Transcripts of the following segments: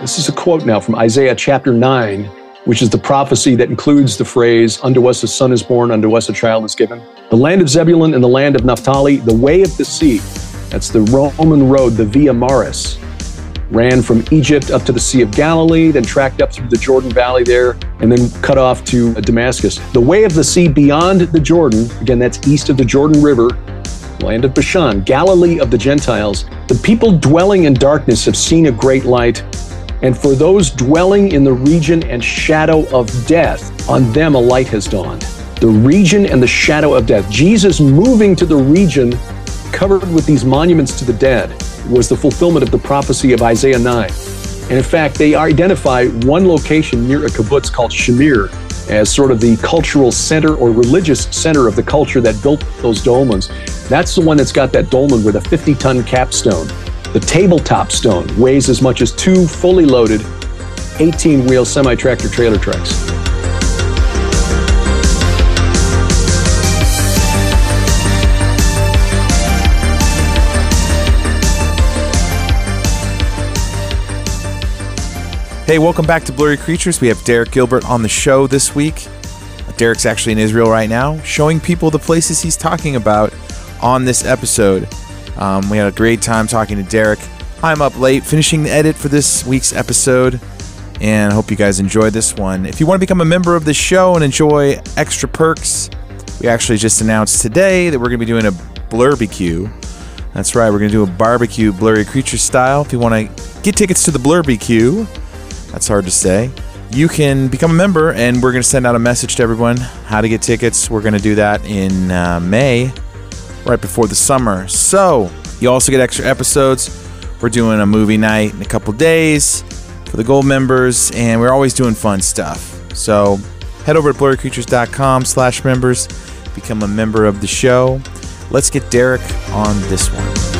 This is a quote now from Isaiah chapter 9, which is the prophecy that includes the phrase, Unto us a son is born, unto us a child is given. The land of Zebulun and the land of Naphtali, the way of the sea, that's the Roman road, the Via Maris, ran from Egypt up to the Sea of Galilee, then tracked up through the Jordan Valley there, and then cut off to Damascus. The way of the sea beyond the Jordan, again, that's east of the Jordan River, land of Bashan, Galilee of the Gentiles. The people dwelling in darkness have seen a great light. And for those dwelling in the region and shadow of death, on them a light has dawned. The region and the shadow of death. Jesus moving to the region covered with these monuments to the dead was the fulfillment of the prophecy of Isaiah 9. And in fact, they identify one location near a kibbutz called Shamir as sort of the cultural center or religious center of the culture that built those dolmens. That's the one that's got that dolmen with a 50 ton capstone. The tabletop stone weighs as much as two fully loaded 18 wheel semi tractor trailer trucks. Hey, welcome back to Blurry Creatures. We have Derek Gilbert on the show this week. Derek's actually in Israel right now, showing people the places he's talking about on this episode. Um, we had a great time talking to Derek. I'm up late finishing the edit for this week's episode, and I hope you guys enjoyed this one. If you want to become a member of the show and enjoy extra perks, we actually just announced today that we're going to be doing a Blurbecue. That's right, we're going to do a barbecue Blurry Creature style. If you want to get tickets to the Blurbecue, that's hard to say. You can become a member, and we're going to send out a message to everyone how to get tickets. We're going to do that in uh, May, right before the summer. So you also get extra episodes. We're doing a movie night in a couple days for the gold members, and we're always doing fun stuff. So head over to blurrycreatures.com slash members, become a member of the show. Let's get Derek on this one.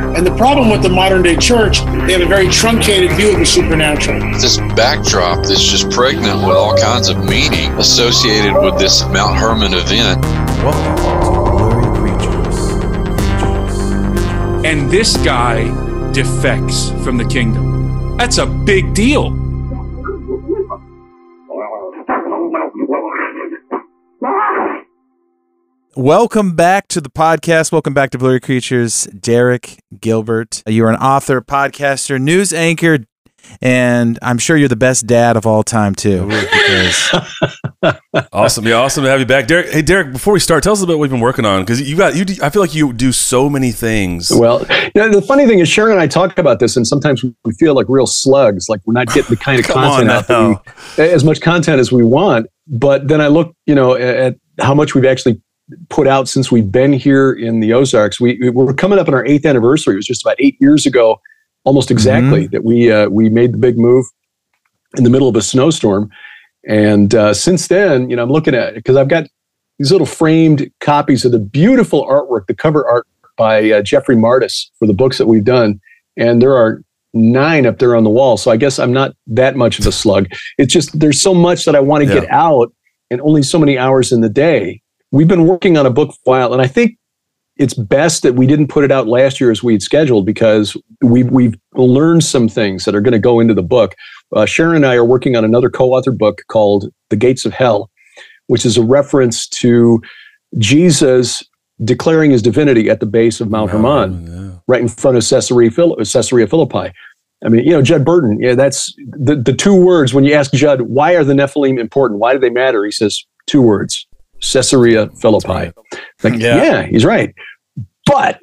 And the problem with the modern day church, they have a very truncated view of the supernatural. This backdrop that's just pregnant with all kinds of meaning associated with this Mount Hermon event. Welcome to Blurry creatures. And this guy defects from the kingdom. That's a big deal. Welcome back to the podcast. Welcome back to Blurry Creatures. Derek Gilbert. You're an author, podcaster, news anchor, and I'm sure you're the best dad of all time too. awesome, yeah, awesome to have you back, Derek. Hey, Derek. Before we start, tell us about what you've been working on because you got you. Do, I feel like you do so many things. Well, you know, the funny thing is, Sharon and I talk about this, and sometimes we feel like real slugs, like we're not getting the kind of content out that we, as much content as we want. But then I look, you know, at how much we've actually put out since we've been here in the Ozarks. We we're coming up on our eighth anniversary. It was just about eight years ago, almost exactly, mm-hmm. that we uh, we made the big move in the middle of a snowstorm. And uh, since then, you know, I'm looking at it because I've got these little framed copies of the beautiful artwork, the cover art by uh, Jeffrey Mardis for the books that we've done, and there are nine up there on the wall. So I guess I'm not that much of a slug. It's just there's so much that I want to yeah. get out, and only so many hours in the day we've been working on a book file, and I think it's best that we didn't put it out last year as we had scheduled because we, we've learned some things that are going to go into the book. Uh, Sharon and I are working on another co authored book called The Gates of Hell, which is a reference to Jesus declaring his divinity at the base of Mount Hermon, yeah. right in front of Caesarea, Caesarea Philippi. I mean, you know, Judd Burton, yeah, that's the, the two words when you ask Judd, why are the Nephilim important? Why do they matter? He says, two words Caesarea Philippi. Like, yeah. yeah, he's right. But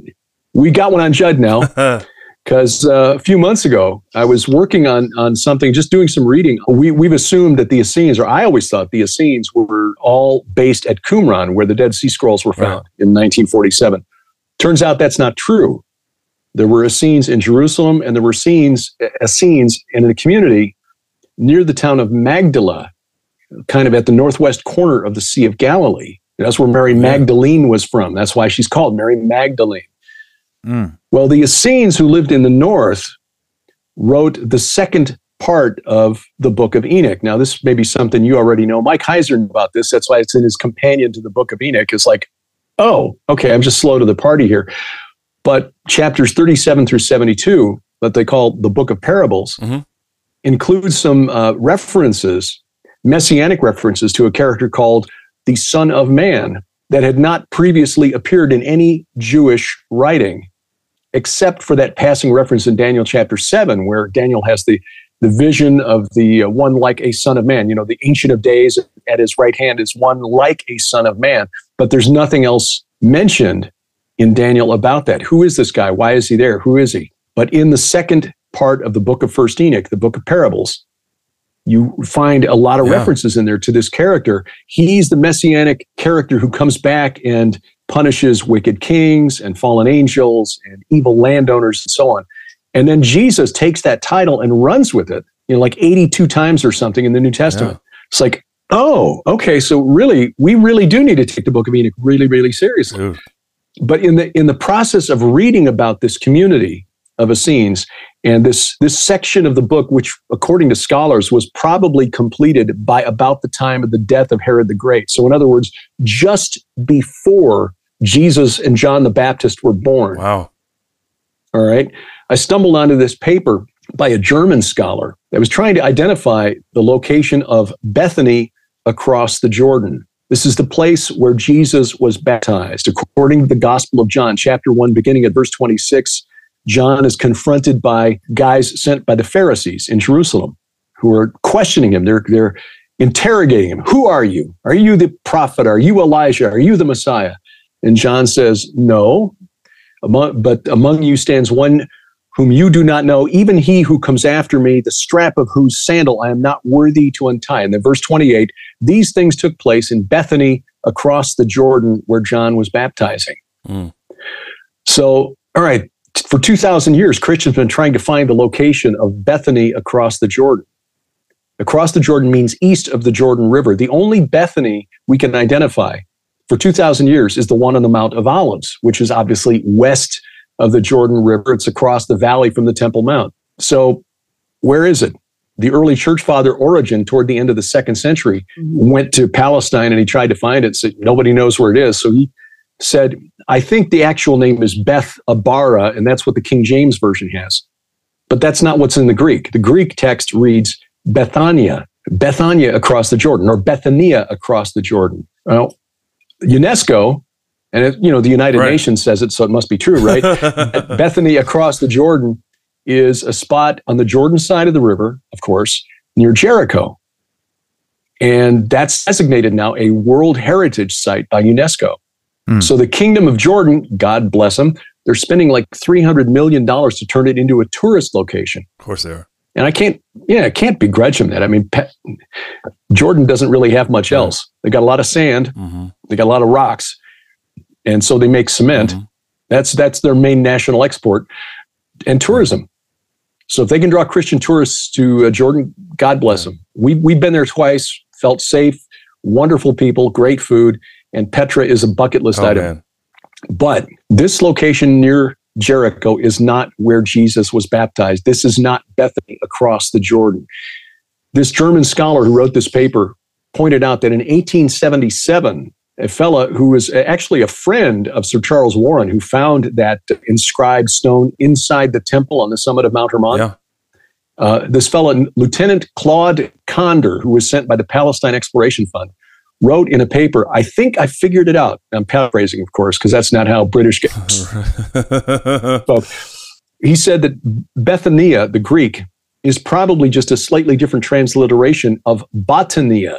we got one on Judd now because uh, a few months ago I was working on on something, just doing some reading. We we've assumed that the Essenes, or I always thought the Essenes, were all based at Qumran, where the Dead Sea Scrolls were found right. in 1947. Turns out that's not true. There were Essenes in Jerusalem, and there were Essenes, Essenes in a community near the town of Magdala, kind of at the northwest corner of the Sea of Galilee. That's where Mary Magdalene was from. That's why she's called Mary Magdalene. Mm. Well, the Essenes who lived in the north wrote the second part of the book of Enoch. Now, this may be something you already know. Mike Heiser knew about this. That's why it's in his companion to the book of Enoch. It's like, oh, okay, I'm just slow to the party here. But chapters 37 through 72, that they call the book of parables, mm-hmm. includes some uh, references, messianic references to a character called the Son of Man that had not previously appeared in any Jewish writing, except for that passing reference in Daniel chapter 7, where Daniel has the, the vision of the uh, one like a Son of Man. You know, the Ancient of Days at his right hand is one like a Son of Man, but there's nothing else mentioned in Daniel about that. Who is this guy? Why is he there? Who is he? But in the second part of the book of First Enoch, the book of parables, you find a lot of yeah. references in there to this character. He's the messianic character who comes back and punishes wicked kings and fallen angels and evil landowners and so on. And then Jesus takes that title and runs with it, you know, like 82 times or something in the New Testament. Yeah. It's like, oh, okay, so really, we really do need to take the book of Enoch really, really seriously. Ooh. But in the in the process of reading about this community of Essenes, and this, this section of the book, which according to scholars was probably completed by about the time of the death of Herod the Great. So, in other words, just before Jesus and John the Baptist were born. Wow. All right. I stumbled onto this paper by a German scholar that was trying to identify the location of Bethany across the Jordan. This is the place where Jesus was baptized. According to the Gospel of John, chapter 1, beginning at verse 26, John is confronted by guys sent by the Pharisees in Jerusalem who are questioning him. They're, they're interrogating him. Who are you? Are you the prophet? Are you Elijah? Are you the Messiah? And John says, No, among, but among you stands one whom you do not know, even he who comes after me, the strap of whose sandal I am not worthy to untie. And then verse 28, these things took place in Bethany across the Jordan where John was baptizing. Mm. So, all right, for 2,000 years, Christians have been trying to find the location of Bethany across the Jordan. Across the Jordan means east of the Jordan River. The only Bethany we can identify for 2,000 years is the one on the Mount of Olives, which is obviously west of the Jordan River. It's across the valley from the Temple Mount. So, where is it? The early church father Origen, toward the end of the second century, mm-hmm. went to Palestine and he tried to find it. So nobody knows where it is. So he said, I think the actual name is Beth Abara, and that's what the King James Version has. But that's not what's in the Greek. The Greek text reads Bethania, Bethania across the Jordan, or Bethania across the Jordan. Well, UNESCO, and it, you know the United right. Nations says it, so it must be true, right? Bethany across the Jordan is a spot on the Jordan side of the river, of course, near Jericho. And that's designated now a World Heritage Site by UNESCO. Mm. So the kingdom of Jordan, God bless them, they're spending like $300 million to turn it into a tourist location. Of course they are. And I can't, yeah, I can't begrudge them that. I mean, pe- Jordan doesn't really have much else. They got a lot of sand, mm-hmm. they got a lot of rocks, and so they make cement. Mm-hmm. That's that's their main national export, and tourism. So if they can draw Christian tourists to uh, Jordan, God bless them. We we've been there twice, felt safe, wonderful people, great food, and Petra is a bucket list oh, item. Man. But this location near Jericho is not where Jesus was baptized. This is not Bethany across the Jordan. This German scholar who wrote this paper pointed out that in 1877, a fellow who was actually a friend of Sir Charles Warren, who found that inscribed stone inside the temple on the summit of Mount Hermon. Yeah. Uh, this fellow, Lieutenant Claude Conder, who was sent by the Palestine Exploration Fund, wrote in a paper, I think I figured it out. I'm paraphrasing, of course, because that's not how British get spoke. He said that Bethania, the Greek, is probably just a slightly different transliteration of Botania.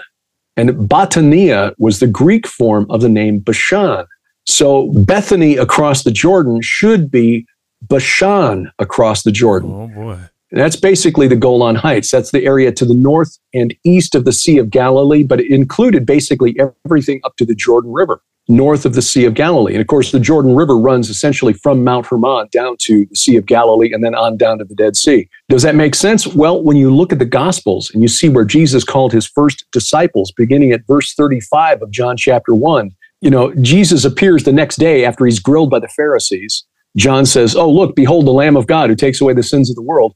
And Botania was the Greek form of the name Bashan. So Bethany across the Jordan should be Bashan across the Jordan. Oh boy. That's basically the Golan Heights. That's the area to the north and east of the Sea of Galilee, but it included basically everything up to the Jordan River, north of the Sea of Galilee. And of course, the Jordan River runs essentially from Mount Hermon down to the Sea of Galilee and then on down to the Dead Sea. Does that make sense? Well, when you look at the Gospels and you see where Jesus called his first disciples, beginning at verse 35 of John chapter 1, you know, Jesus appears the next day after he's grilled by the Pharisees. John says, Oh, look, behold the Lamb of God who takes away the sins of the world.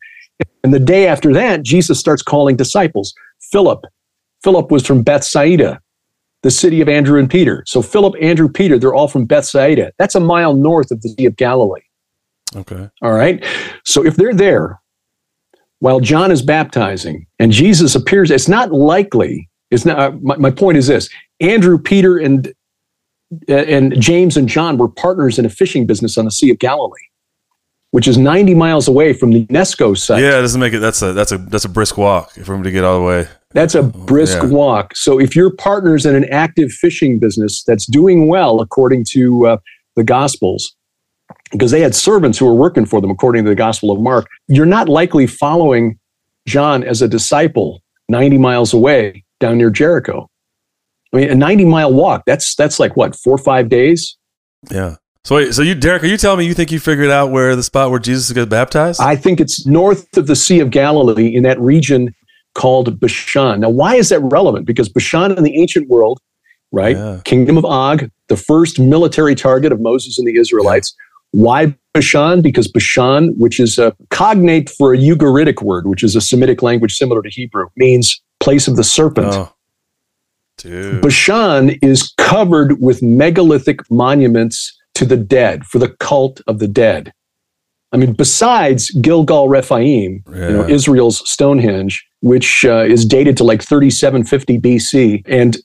And the day after that, Jesus starts calling disciples. Philip. Philip was from Bethsaida, the city of Andrew and Peter. So Philip, Andrew, Peter, they're all from Bethsaida. That's a mile north of the Sea of Galilee. Okay. All right. So if they're there while John is baptizing and Jesus appears, it's not likely. It's not. Uh, my, my point is this: Andrew, Peter, and and James and John were partners in a fishing business on the Sea of Galilee which is 90 miles away from the UNESCO site. Yeah, it doesn't make it. That's a that's a that's a brisk walk for him to get all the way. That's a brisk Yeah. walk. So if you're partners in an active fishing business that's doing well according to uh, the Gospels, because they had servants who were working for them according to the Gospel of Mark, you're not likely following John as a disciple 90 miles away down near Jericho. I mean, a 90 mile walk, that's that's like what, four or five days? Yeah. So wait, so you, Derek, are you telling me you think you figured out where the spot where Jesus got baptized? I think it's north of the Sea of Galilee in that region called Bashan. Now, why is that relevant? Because Bashan in the ancient world, right? Yeah. Kingdom of Og, the first military target of Moses and the Israelites. Why Bashan? Because Bashan, which is a cognate for a Ugaritic word, which is a Semitic language similar to Hebrew, means place of the serpent. Oh, dude. Bashan is covered with megalithic monuments to the dead, for the cult of the dead. I mean, besides Gilgal Rephaim, you know, Israel's Stonehenge, which uh, is dated to like 3750 BC, and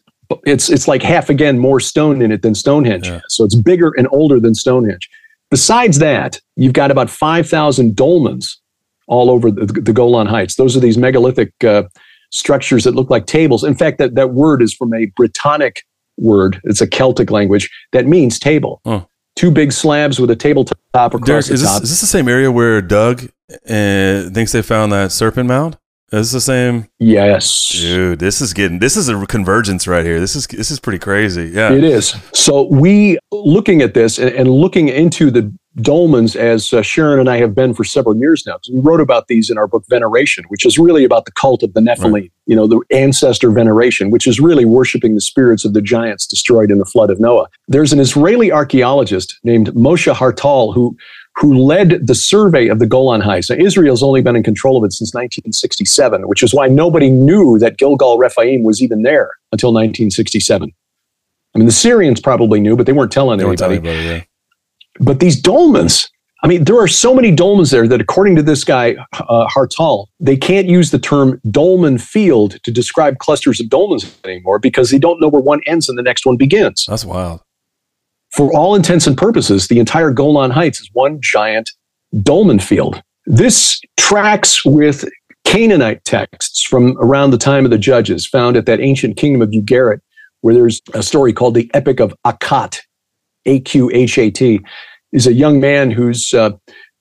it's it's like half again more stone in it than Stonehenge. Yeah. So it's bigger and older than Stonehenge. Besides that, you've got about 5,000 dolmens all over the, the Golan Heights. Those are these megalithic uh, structures that look like tables. In fact, that, that word is from a Brittonic word. It's a Celtic language that means table. Two big slabs with a tabletop across Derek, the is this, top. is this the same area where Doug uh, thinks they found that serpent mound? Is this the same? yes. Dude, this is getting this is a convergence right here. This is this is pretty crazy. Yeah. It is. So we looking at this and, and looking into the dolmens as uh, Sharon and I have been for several years now. we wrote about these in our book Veneration, which is really about the cult of the Nephilim. You know, the ancestor veneration, which is really worshiping the spirits of the giants destroyed in the flood of Noah. There's an Israeli archaeologist named Moshe Hartal who who led the survey of the Golan Heights. Now, Israel's only been in control of it since 1967, which is why nobody knew that Gilgal Rephaim was even there until 1967. I mean, the Syrians probably knew, but they weren't telling They were anybody. telling everybody, yeah. But these dolmens, I mean, there are so many dolmens there that, according to this guy, uh, Hartal, they can't use the term dolmen field to describe clusters of dolmens anymore because they don't know where one ends and the next one begins. That's wild. For all intents and purposes, the entire Golan Heights is one giant dolmen field. This tracks with Canaanite texts from around the time of the judges found at that ancient kingdom of Ugarit, where there's a story called the Epic of Aqhat, A Q H A T, is a young man who's uh,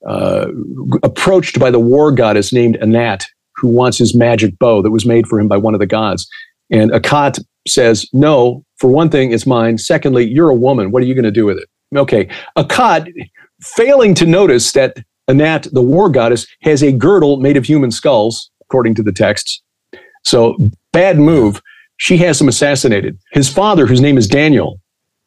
uh, approached by the war goddess named Anat, who wants his magic bow that was made for him by one of the gods. And Aqhat says, No, for one thing, it's mine. Secondly, you're a woman. What are you going to do with it? Okay. Aqhat, failing to notice that Anat, the war goddess, has a girdle made of human skulls, according to the texts. So, bad move. She has him assassinated. His father, whose name is Daniel,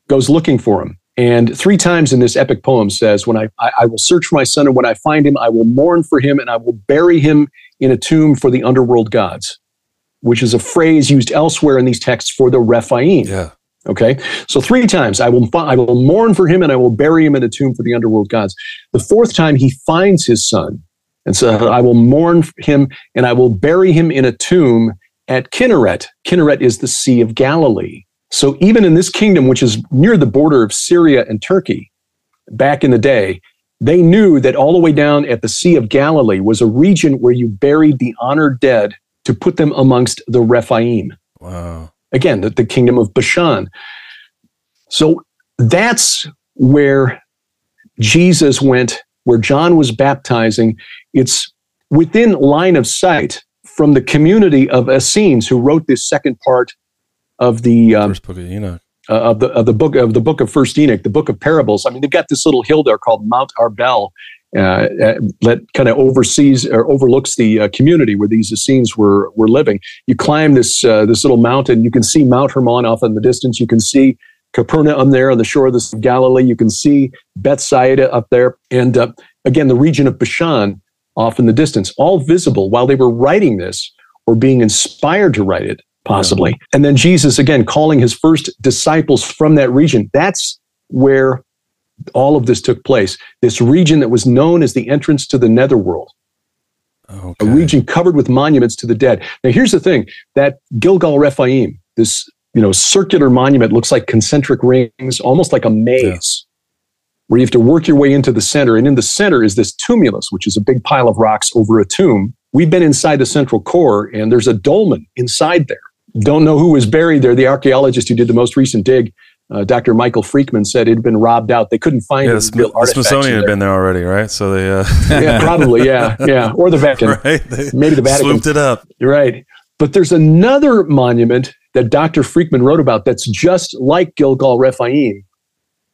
goes looking for him. And three times in this epic poem says, When I, I, I will search for my son, and when I find him, I will mourn for him, and I will bury him in a tomb for the underworld gods, which is a phrase used elsewhere in these texts for the Rephaim. Yeah. Okay, so three times I will I will mourn for him and I will bury him in a tomb for the underworld gods. The fourth time he finds his son, and so I will mourn for him and I will bury him in a tomb at Kinneret. Kinneret is the Sea of Galilee. So even in this kingdom, which is near the border of Syria and Turkey, back in the day, they knew that all the way down at the Sea of Galilee was a region where you buried the honored dead to put them amongst the Rephaim Wow. again, the, the kingdom of Bashan. So that's where Jesus went where John was baptizing. It's within line of sight from the community of Essenes who wrote this second part of the um, First book of Enoch. uh, of the of the book of the book of First Enoch, the book of parables. I mean, they've got this little hill there called Mount Arbel uh, uh, that kind of oversees or overlooks the uh, community where these Essenes were were living. You climb this uh, this little mountain. You can see Mount Hermon off in the distance. You can see Capernaum there on the shore of the Galilee. You can see Bethsaida up there, and uh, again the region of Bashan off in the distance, all visible while they were writing this or being inspired to write it, possibly. And then Jesus again calling his first disciples from that region. That's where all of this took place. This region that was known as the entrance to the netherworld Okay. a region covered with monuments to the dead. Now, here's the thing: that Gilgal Rephaim, this you know circular monument, looks like concentric rings, almost like a maze, where you have to work your way into the center. And in the center is this tumulus, which is a big pile of rocks over a tomb. We've been inside the central core, and there's a dolmen inside there. Don't know who was buried there. The archaeologist who did the most recent dig, uh, Dr. Michael Freikman, said it had been robbed out. They couldn't find Yeah, it. the, the Smithsonian had been there already, right? So they, uh, yeah, probably, yeah, yeah, or the Vatican, right? They maybe the Vatican. swooped it up. You're right. But there's another monument that Dr. Freikman wrote about that's just like Gilgal Rephaim.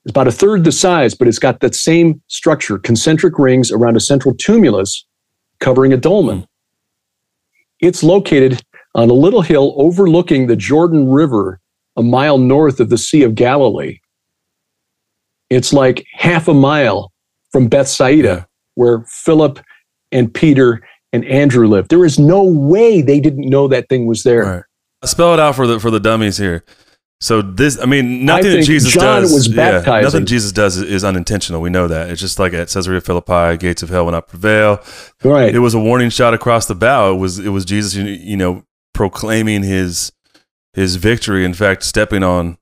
It's about a third the size, but it's got that same structure concentric rings around a central tumulus covering a dolmen. It's located on a little hill overlooking the Jordan River, a mile north of the Sea of Galilee. It's like half a mile from Bethsaida, where Philip and Peter and Andrew lived. There is no way they didn't know that thing was there. Right. Spell it out for the for the dummies here. So this, I mean, nothing that Jesus John does. was yeah, nothing Jesus does is, is unintentional. We know that. It's just like at Caesarea Philippi, gates of hell will not prevail. Right. It was a warning shot across the bow. It was it was Jesus, you- you know, proclaiming his his victory. In fact, stepping on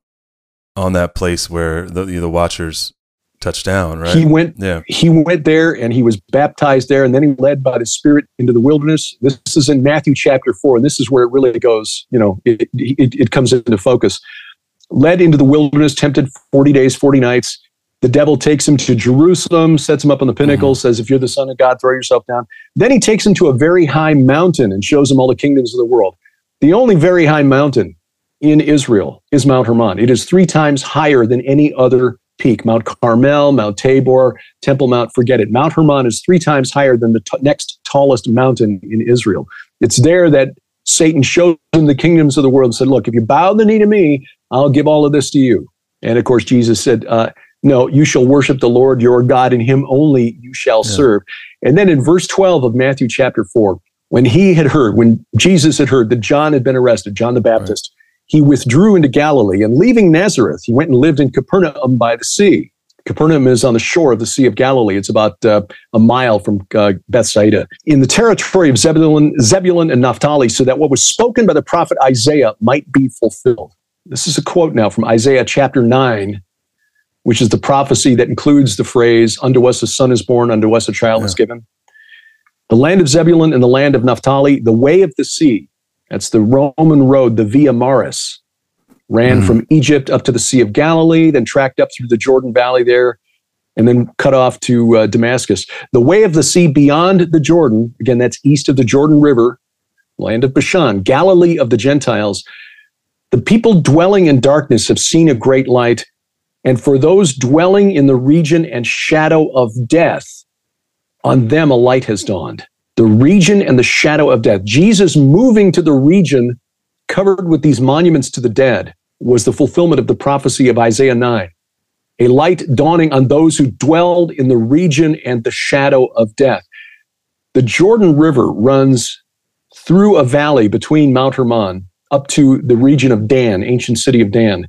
on that place where the the Watchers touched down. Right. He went Yeah. he went there and he was baptized there and then he led by the spirit into the wilderness this is in matthew chapter 4 and this is where it really goes you know it, it, it comes into focus led into the wilderness tempted 40 days 40 nights the devil takes him to jerusalem sets him up on the pinnacle mm-hmm. says if you're the son of god throw yourself down then he takes him to a very high mountain and shows him all the kingdoms of the world the only very high mountain in israel is mount hermon it is three times higher than any other peak Mount Carmel, Mount Tabor, Temple Mount, forget it. Mount Hermon is three times higher than the t- next tallest mountain in Israel. It's there that Satan showed him the kingdoms of the world and said, Look, if you bow the knee to me, I'll give all of this to you. And of course, Jesus said, uh, No, you shall worship the Lord your God, and him only you shall serve. And then in verse 12 of Matthew chapter 4, when he had heard, when Jesus had heard that John had been arrested, John the Baptist, he withdrew into Galilee and leaving Nazareth, he went and lived in Capernaum by the sea. Capernaum is on the shore of the Sea of Galilee. It's about uh, a mile from uh, Bethsaida in the territory of Zebulun, Zebulun and Naphtali, so that what was spoken by the prophet Isaiah might be fulfilled. This is a quote now from Isaiah chapter 9, which is the prophecy that includes the phrase, Unto us a son is born, unto us a child is given. The land of Zebulun and the land of Naphtali, the way of the sea, that's the Roman road, the Via Maris, ran from Egypt up to the Sea of Galilee, then tracked up through the Jordan Valley there, and then cut off to uh, Damascus. The way of the sea beyond the Jordan, again, that's east of the Jordan River, land of Bashan, Galilee of the Gentiles. The people dwelling in darkness have seen a great light. And for those dwelling in the region and shadow of death, on them a light has dawned. The region and the shadow of death. Jesus moving to the region covered with these monuments to the dead was the fulfillment of the prophecy of Isaiah 9. A light dawning on those who dwelled in the region and the shadow of death. The Jordan River runs through a valley between Mount Hermon up to the region of Dan, ancient city of Dan,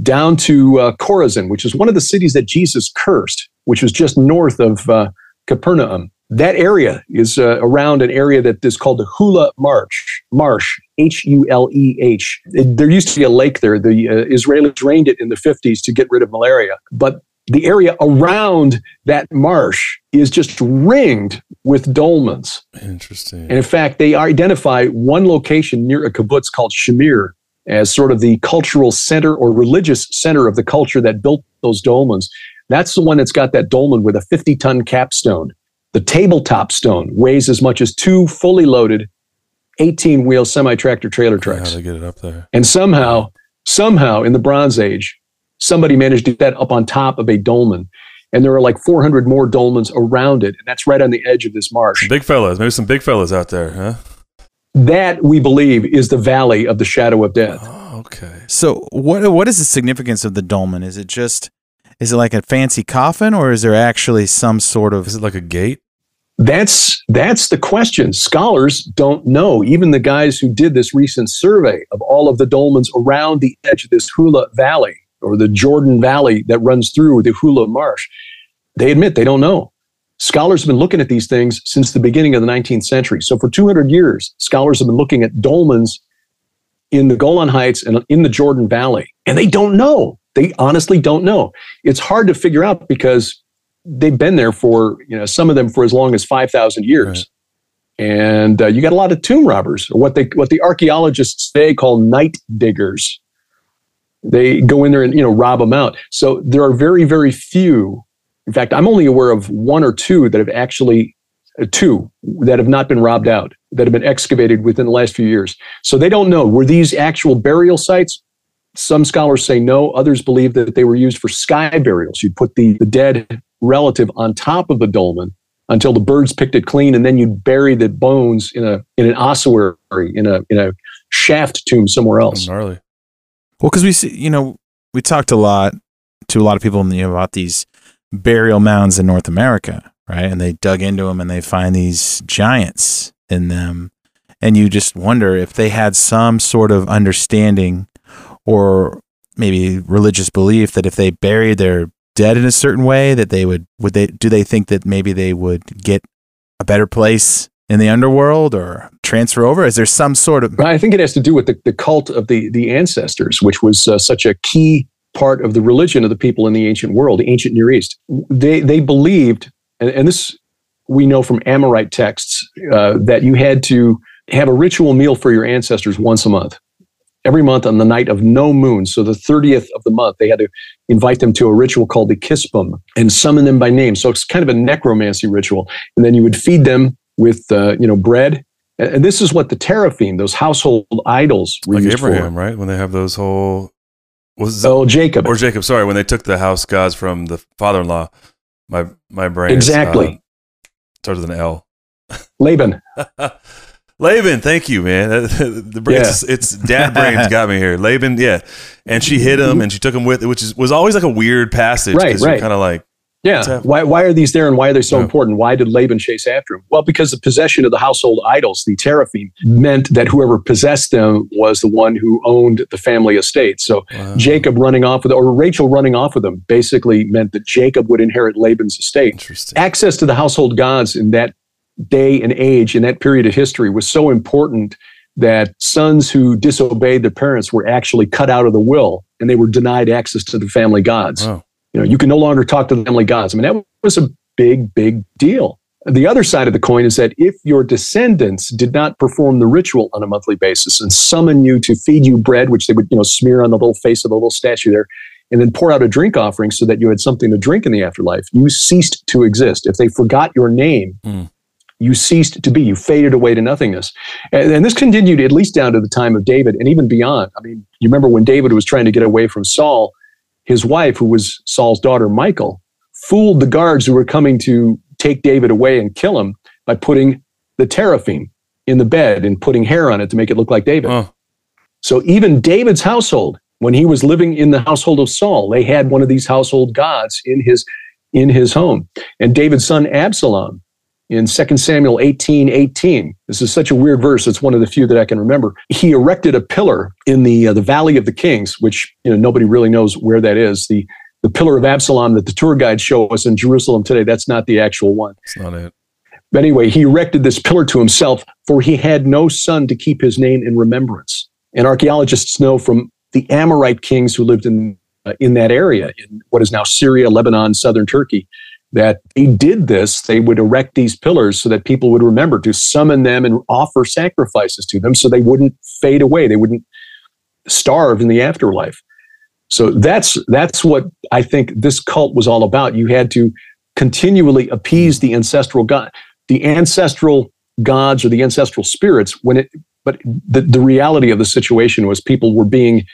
down to uh, Chorazin, which is one of the cities that Jesus cursed, which was just north of uh, Capernaum. That area is uh, around an area that is called the Hula Marsh, Marsh, H U L E H. There used to be a lake there. The uh, Israelis drained it in the 50s to get rid of malaria. But the area around that marsh is just ringed with dolmens. Interesting. And in fact, they identify one location near a kibbutz called Shamir as sort of the cultural center or religious center of the culture that built those dolmens. That's the one that's got that dolmen with a 50 ton capstone. The tabletop stone weighs as much as two fully loaded 18 wheel semi tractor trailer trucks. How they get it up there? And somehow, somehow in the Bronze Age, somebody managed to get that up on top of a dolmen. And there are like 400 more dolmens around it. And that's right on the edge of this marsh. Big fellas, maybe some big fellas out there, huh? That we believe is the valley of the shadow of death. Oh, okay. So what what is the significance of the dolmen? Is it just is it like a fancy coffin or is there actually some sort of Is it like a gate? That's that's the question. Scholars don't know. Even the guys who did this recent survey of all of the dolmens around the edge of this Hula Valley or the Jordan Valley that runs through the Hula Marsh, they admit they don't know. Scholars have been looking at these things since the beginning of the 19th century. So for 200 years, scholars have been looking at dolmens in the Golan Heights and in the Jordan Valley, and they don't know. They honestly don't know. It's hard to figure out because they've been there for you know some of them for as long as 5000 years. Right. and uh, you got a lot of tomb robbers or what they what the archaeologists today call night diggers. They go in there and you know rob them out. So there are very very few. In fact i'm only aware of one or two that have actually uh, two that have not been robbed out that have been excavated within the last few years. So they don't know. Were these actual burial sites some scholars say no others believe that they were used for sky burials you'd put the, the dead relative on top of the dolmen until the birds picked it clean, and then you'd bury the bones in a in an ossuary in a in a shaft tomb somewhere oh, else. Oh, gnarly. Well, because we see, you know, we talked a lot to a lot of people know, about these burial mounds in North America, right? And they dug into them and they find these giants in them, and you just wonder if they had some sort of understanding or maybe religious belief that if they buried their dead in a certain way that they would would they do they think that maybe they would get a better place in the underworld or transfer over? Is there some sort of i think it has to do with the, the cult of the the ancestors which was uh, such a key part of the religion of the people in the ancient world the ancient near east. They they believed and, and this we know from amorite texts uh, that you had to have a ritual meal for your ancestors once a month every month on the night of no moon. So the 30th of the month, they had to invite them to a ritual called the Kispum and summon them by name. So it's kind of a necromancy ritual. And then you would feed them with, uh, you know, bread. And this is what the teraphim, those household idols, were like used Abraham, for. right? When they have those whole was oh Jacob or Jacob. Sorry, when they took the house gods from the father-in-law. My my brain exactly is, uh, starts with an L. Laban. Laban, thank you, man. the brain, Yeah. it's, dad brains got me here. Laban, yeah, and she hit him, and she took him with, it, which is was always like a weird passage, Right, right. Kind of like, Yeah. Why, why are these there and why are they so Yeah. important? Why did Laban chase after him? Well, because the possession of the household idols, the teraphim, meant that whoever possessed them was the one who owned the family estate. So Wow. Jacob running off with, or Rachel running off with them basically meant that Jacob would inherit Laban's estate. interesting. Access to the household gods in that day and age, in that period of history, was so important that sons who disobeyed their parents were actually cut out of the will and they were denied access to the family gods. Wow. You know, you can no longer talk to the family gods. I mean, that was a big, big deal. The other side of the coin is that if your descendants did not perform the ritual on a monthly basis and summon you to feed you bread, which they would, you know, smear on the little face of the little statue there, and then pour out a drink offering so that you had something to drink in the afterlife, you ceased to exist. If they forgot your name, Hmm. You ceased to be. You faded away to nothingness. And, and this continued at least down to the time of David and even beyond. I mean, you remember when David was trying to get away from Saul, his wife, who was Saul's daughter, Michal, fooled the guards who were coming to take David away and kill him by putting the teraphim in the bed and putting hair on it to make it look like David. Oh, So even David's household, when he was living in the household of Saul, they had one of these household gods in his in his home. And David's son Absalom in 2 Samuel 18, 18. This is such a weird verse. It's one of the few that I can remember. He erected a pillar in the uh, the Valley of the Kings, which you know nobody really knows where that is. The the pillar of Absalom that the tour guides show us in Jerusalem today, that's not the actual one. it's not it. But anyway, he erected this pillar to himself, for he had no son to keep his name in remembrance. And archaeologists know from the Amorite kings who lived in uh, in that area, in what is now Syria, Lebanon, southern Turkey, that they did this. They would erect these pillars so that people would remember to summon them and offer sacrifices to them, so they wouldn't fade away. They wouldn't starve in the afterlife. So that's that's what I think this cult was all about. You had to continually appease the ancestral god, the ancestral gods or the ancestral spirits when it but the, the reality of the situation was people were being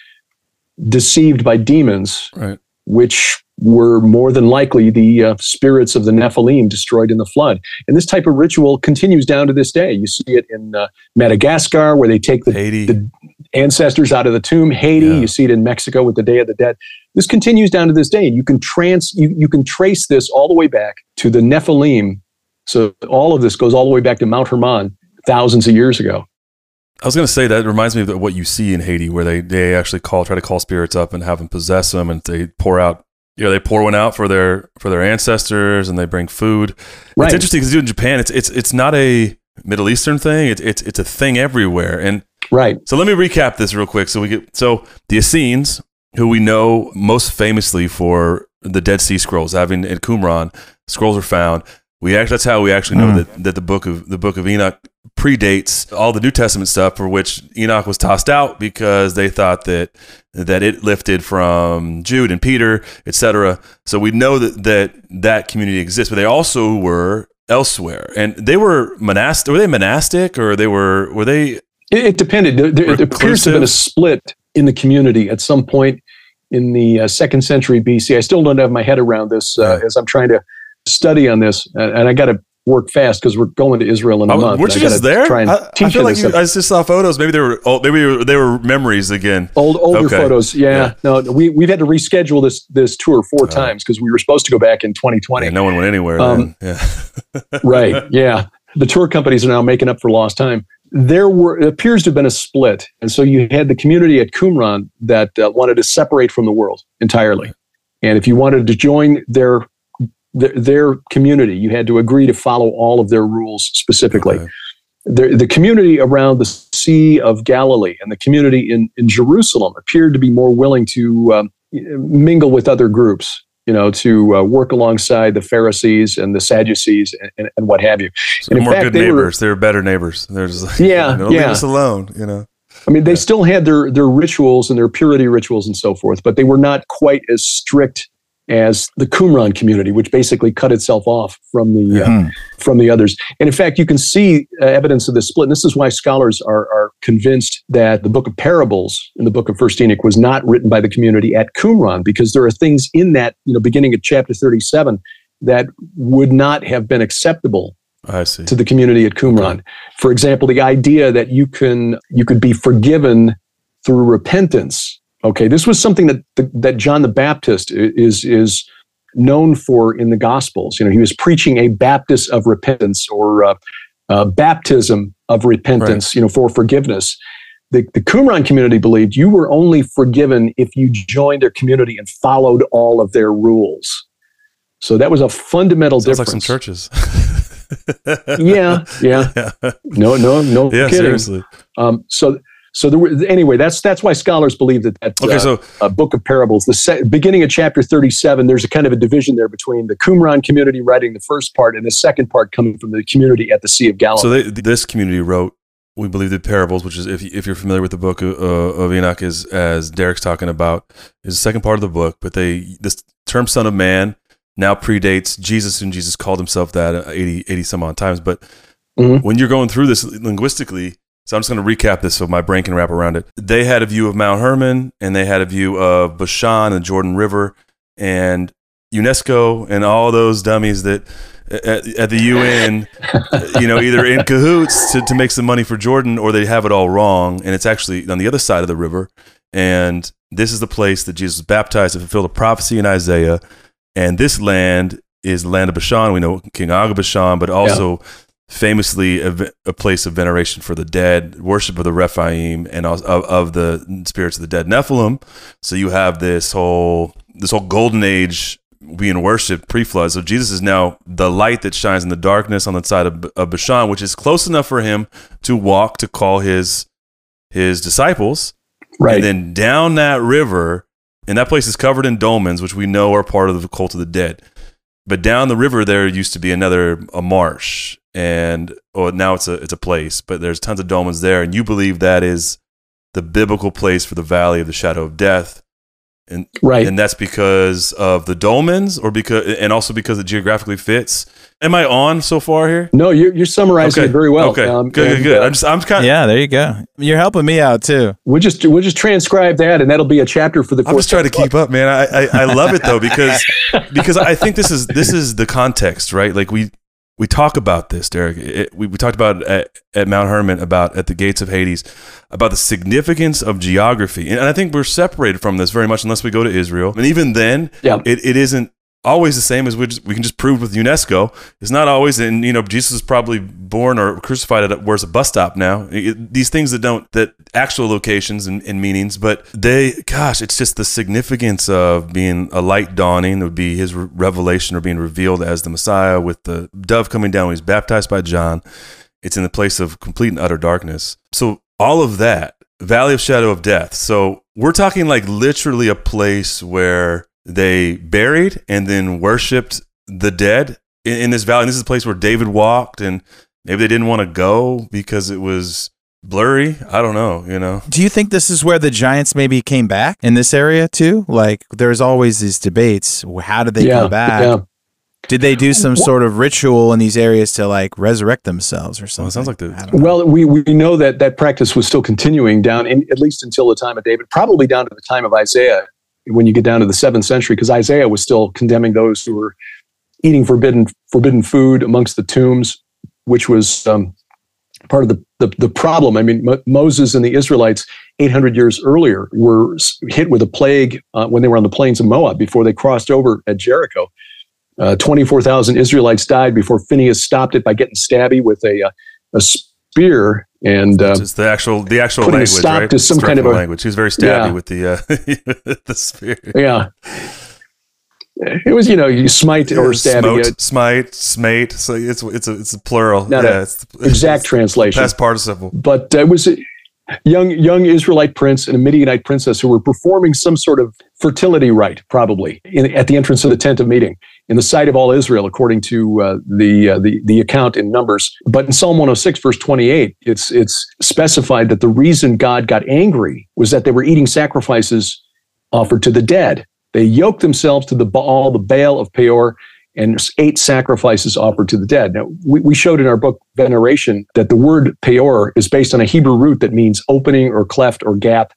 deceived by demons, right. Which were more than likely the uh, spirits of the Nephilim destroyed in the flood. And this type of ritual continues down to this day. You see it in uh, Madagascar, where they take the, the, ancestors out of the tomb. Haiti, yeah. you see it in Mexico with the Day of the Dead. This continues down to this day, and you can trans you, you can trace this all the way back to the Nephilim. So all of this goes all the way back to Mount Hermon thousands of years ago. I was going to say that reminds me of what you see in Haiti, where they, they actually call try to call spirits up and have them possess them, and they pour out you know they pour one out for their for their ancestors, and they bring food. Right. It's interesting because in Japan, it's it's it's not a Middle Eastern thing. It's it's it's a thing everywhere, and right. So let me recap this real quick. So we get so the Essenes, who we know most famously for the Dead Sea Scrolls, having in Qumran, scrolls are found. We actually that's how we actually know mm. that, that the book of the book of Enoch predates all the New Testament stuff for which Enoch was tossed out because they thought that that it lifted from Jude and Peter, etc. So we know that that that community exists, but they also were elsewhere, and they were monastic. Were they monastic, or they were were they? It, it depended. There, there, it appears to have been a split in the community at some point in the uh, second century BC. I still don't have my head around this uh, as I'm trying to study on this, and I got to work fast because we're going to Israel in a oh, month. Weren't you just there? And I, I feel like you, I just saw photos. Maybe they were old, maybe they were memories again. Old older okay. photos. Yeah. yeah. No, we we've had to reschedule this this tour four uh, times because we were supposed to go back in 2020. Yeah, no one went anywhere. Um, yeah. right. Yeah. The tour companies are now making up for lost time. There were it appears to have been a split, and so you had the community at Qumran that uh, wanted to separate from the world entirely. And if you wanted to join their their, their community. You had to agree to follow all of their rules specifically. Okay. The, the community around the Sea of Galilee and the community in, in Jerusalem appeared to be more willing to um, mingle with other groups, you know, to uh, work alongside the Pharisees and the Sadducees and, and, and what have you. So and more fact, good they neighbors. Were, they were better neighbors. They're just like, yeah, you know, yeah. leave us alone, you know. I mean, they yeah. still had their their rituals and their purity rituals and so forth, but they were not quite as strict as the Qumran community, which basically cut itself off from the uh, hmm. from the others. And in fact, you can see uh, evidence of this split. And this is why scholars are, are convinced that the book of parables in the book of First Enoch was not written by the community at Qumran, because there are things in that, you know, beginning at chapter 37 that would not have been acceptable to the community at Qumran. For example, the idea that you can you could be forgiven through repentance Okay, this was something that the, that John the Baptist is is known for in the Gospels. You know, he was preaching a Baptist of repentance or uh, uh, baptism of repentance. Right. You know, for forgiveness. The, the Qumran community believed you were only forgiven if you joined their community and followed all of their rules. So that was a fundamental Sounds difference. like some churches. yeah, yeah, yeah. No, no, no yeah, kidding. Seriously. Um, so so there, anyway, that's that's why scholars believe that that okay, uh, so, uh, book of parables, the se- beginning of chapter thirty-seven, there's a kind of a division there between the Qumran community writing the first part and the second part coming from the community at the Sea of Galilee. So they, this community wrote, we believe, the parables, which is if if you're familiar with the book of, uh, of Enoch, is as Derek's talking about, is the second part of the book. But they this term "son of man" now predates Jesus, and Jesus called himself that uh, 80, 80 some odd times. But mm-hmm. when you're going through this linguistically so I'm just going to recap this so my brain can wrap around it. They had a view of Mount Hermon and they had a view of Bashan and Jordan River and UNESCO and all those dummies that at, at the UN, you know, either in cahoots to, to make some money for Jordan or they have it all wrong. And it's actually on the other side of the river. And this is the place that Jesus was baptized to fulfill the prophecy in Isaiah. And this land is the land of Bashan. We know King Og of Bashan, but also yeah famously a, a, place of veneration for the dead, worship of the Rephaim, and of, of the spirits of the dead Nephilim. So you have this whole this whole golden age being worshipped pre-flood. So Jesus is now the light that shines in the darkness on the side of, of Bashan, which is close enough for him to walk to call his his disciples. Right. And then down that river, and that place is covered in dolmens, which we know are part of the cult of the dead. But down the river there used to be another a marsh, and oh, now it's a it's a place, but there's tons of dolmens there, and you believe that is the biblical place for the valley of the shadow of death, and right, and that's because of the dolmens, or because and also because it geographically fits. Am I on so far here? No, you're, you're summarizing Okay. it very well. Okay. Um, Good, good, and, good. uh, I'm just, I'm kind of, Yeah, there you go. You're helping me out too. we'll just we'll just transcribe that, and that'll be a chapter for the. I'm just trying to keep up, man. I, I, I love it though because because I think this is this is the context, right? Like we we talk about this, Derek. It, we, we talked about at, at Mount Hermon about at the gates of Hades about the significance of geography, and I think we're separated from this very much unless we go to Israel, and even then, Yeah. it, it isn't always the same as we just, we can just prove with UNESCO. It's not always, and you know, Jesus was probably born or crucified at where's a bus stop now. It- these things that don't that actual locations and, and meanings, but they, gosh, it's just the significance of being a light dawning. Would be his re- revelation or being revealed as the Messiah with the dove coming down when he's baptized by John. It's in the place of complete and utter darkness. So all of that, Valley of Shadow of Death. So we're talking like literally a place where they buried and then worshipped the dead in, in this valley. And this is a place where David walked, and maybe they didn't want to go because it was blurry. I don't know. You know, Do you think this is where the Giants maybe came back in this area too? Like, there's always these debates. How did they yeah, come back? yeah. Did they do some sort of ritual in these areas to like resurrect themselves or something? well, it sounds like the I don't know. Well, we, we know that that practice was still continuing down, in, at least until the time of David, probably down to the time of Isaiah, when you get down to the seventh century, because Isaiah was still condemning those who were eating forbidden forbidden food amongst the tombs, which was um, part of the, the, the problem. I mean, Mo- Moses and the Israelites, 800 years earlier, were hit with a plague uh, when they were on the plains of Moab before they crossed over at Jericho. Uh, 24,000 Israelites died before Phineas stopped it by getting stabby with a, uh, a spear. And uh, just the actual the actual language, stop right? to some kind of a- language. He was very stabby Yeah. with the uh, the spear. yeah. It was, you know, you smite or. Smote, smite, smate. So it's it's a it's a plural. Not yeah, a it's exact translation. past participle. but uh, it was a young young Israelite prince and a Midianite princess who were performing some sort of fertility rite, probably in, at the entrance of the tent of meeting in the sight of all Israel, according to uh, the, uh, the the account in Numbers. But in Psalm 106, verse 28, it's it's specified that the reason God got angry was that they were eating sacrifices offered to the dead. They yoked themselves to the Baal, the Baal of Peor, and ate sacrifices offered to the dead. Now, we, we showed in our book Veneration that the word Peor is based on a Hebrew root that means opening or cleft or gap.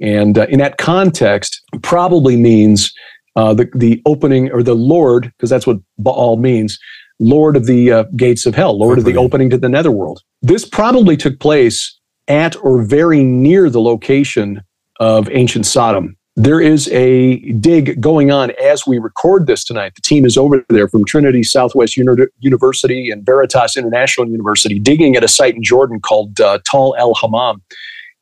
And uh, in that context, probably means uh, the, the opening or the Lord, because that's what Baal means, Lord of the uh, gates of hell, Lord of the Opening. opening to the netherworld. This probably took place at or very near the location of ancient Sodom. There is a dig going on as we record this tonight. The team is over there from Trinity Southwest Uni- University and Veritas International University, digging at a site in Jordan called uh, Tal El Hammam.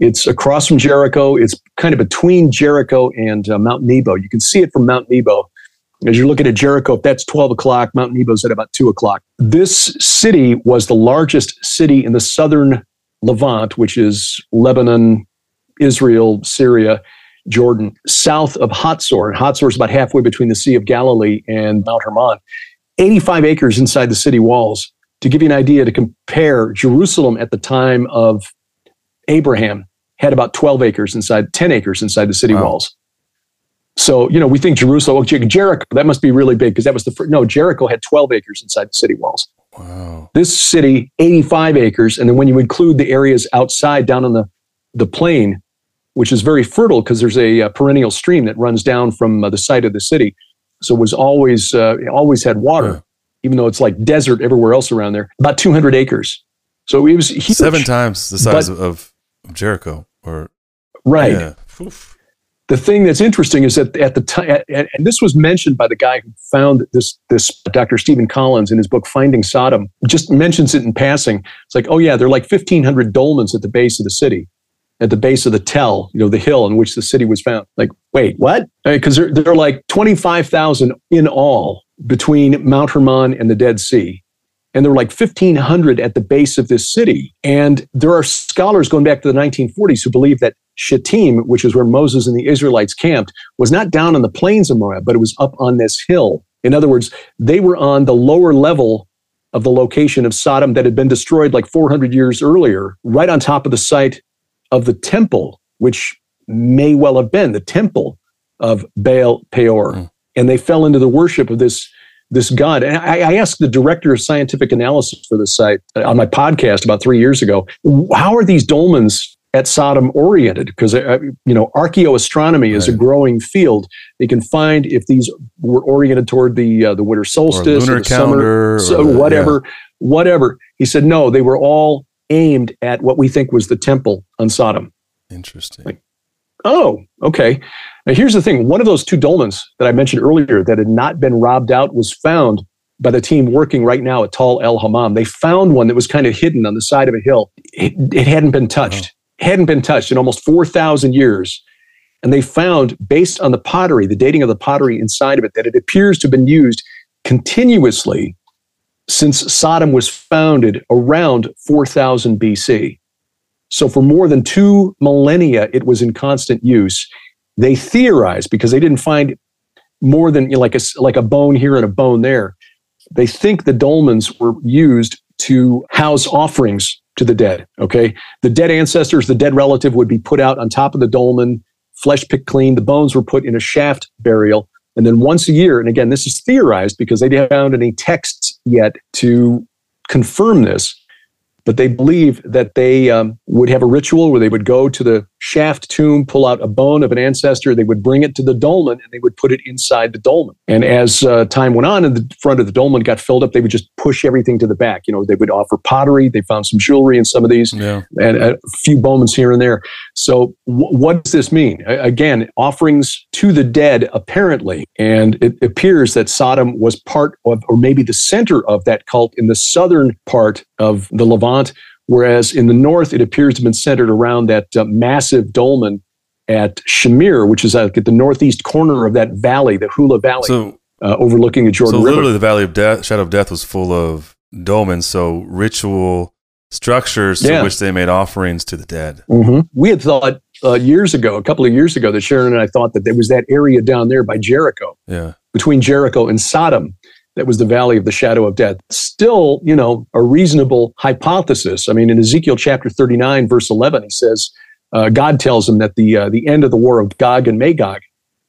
It's across from Jericho. It's kind of between Jericho and uh, Mount Nebo. You can see it from Mount Nebo. As you're looking at Jericho, if that's 12 o'clock, Mount Nebo's at about 2 o'clock. This city was the largest city in the southern Levant, which is Lebanon, Israel, Syria, Jordan, south of Hatzor. And Hatzor is about halfway between the Sea of Galilee and Mount Hermon. 85 acres inside the city walls. To give you an idea, to compare, Jerusalem at the time of Abraham had about 12 acres inside, 10 acres inside the city Wow. walls. So, you know, we think Jerusalem, Jer- Jericho, that must be really big because that was the first. No, Jericho had 12 acres inside the city walls. Wow. This city, 85 acres. And then when you include the areas outside down on the, the plain, which is very fertile because there's a, uh perennial stream that runs down from uh, the site of the city. So it was always, uh, always had water, Yeah. even though it's like desert everywhere else around there. About 200 acres. So it was huge. Seven times the size But- of, of Jericho. Or Right. Yeah. The thing that's interesting is that at the time, and this was mentioned by the guy who found this, this Dr. Steven Collins in his book Finding Sodom, just mentions it in passing. It's like, oh yeah, there are like 1,500 dolmens at the base of the city, at the base of the Tell, you know, the hill in which the city was found. Like, wait, what? Because there, there are like 25,000 in all between Mount Hermon and the Dead Sea. And there were like 1,500 at the base of this city. And there are scholars going back to the 1940s who believe that Shittim, which is where Moses and the Israelites camped, was not down on the plains of Moab, but it was up on this hill. In other words, they were on the lower level of the location of Sodom that had been destroyed like 400 years earlier, right on top of the site of the temple, which may well have been the temple of Baal Peor. Mm. And they fell into the worship of this, this god. And I, I asked the director of scientific analysis for this site on my podcast about three years ago how are these dolmens at Sodom oriented because uh, you know archaeoastronomy is a growing field. They can find if these were oriented toward the uh, the winter solstice or, or the summer, so the, whatever, yeah. whatever. He said no, they were all aimed at what we think was the temple on Sodom. Interesting. Like, oh, okay. Now here's the thing: one of those two dolmens that I mentioned earlier that had not been robbed out was found by the team working right now at Tall El Hammam. They found one that was kind of hidden on the side of a hill. It, it hadn't been touched hadn't been touched in almost 4,000 years. And they found, based on the pottery, the dating of the pottery inside of it, that it appears to have been used continuously since Sodom was founded around 4000 BC. So, for more than two millennia, it was in constant use. They theorized because they didn't find more than you know, like a like a bone here and a bone there. They think the dolmens were used to house offerings to the dead. Okay. The dead ancestors, the dead relative would be put out on top of the dolmen, flesh picked clean. The bones were put in a shaft burial. And then once a year, and again, this is theorized because they haven't found any texts yet to confirm this, but they believe that they um, would have a ritual where they would go to the shaft tomb, pull out a bone of an ancestor, they would bring it to the dolmen, and they would put it inside the dolmen. And as uh, time went on and the front of the dolmen got filled up, they would just push everything to the back. You know, they would offer pottery. They found some jewelry in some of these, yeah. and a few bones here and there. So, w- what does this mean? again, offerings to the dead, apparently, and it appears that Sodom was part of, or maybe the center of that cult in the southern part of the Levant, whereas in the north, it appears to have been centered around that uh, massive dolmen at Shamir, which is at the northeast corner of that valley, the Hula Valley, so, uh, overlooking the Jordan so River. literally, the Valley of Death, Shadow of Death, was full of dolmens, so ritual structures yeah. to which they made offerings to the dead. Mm-hmm. We had thought uh, years ago, a couple of years ago, that Sharon and I thought that there was that area down there by Jericho, yeah, between Jericho and Sodom, that was the valley of the shadow of death. Still, you know, a reasonable hypothesis. I mean, in Ezekiel chapter 39, verse 11, he says, uh, God tells him that the, uh, the end of the war of Gog and Magog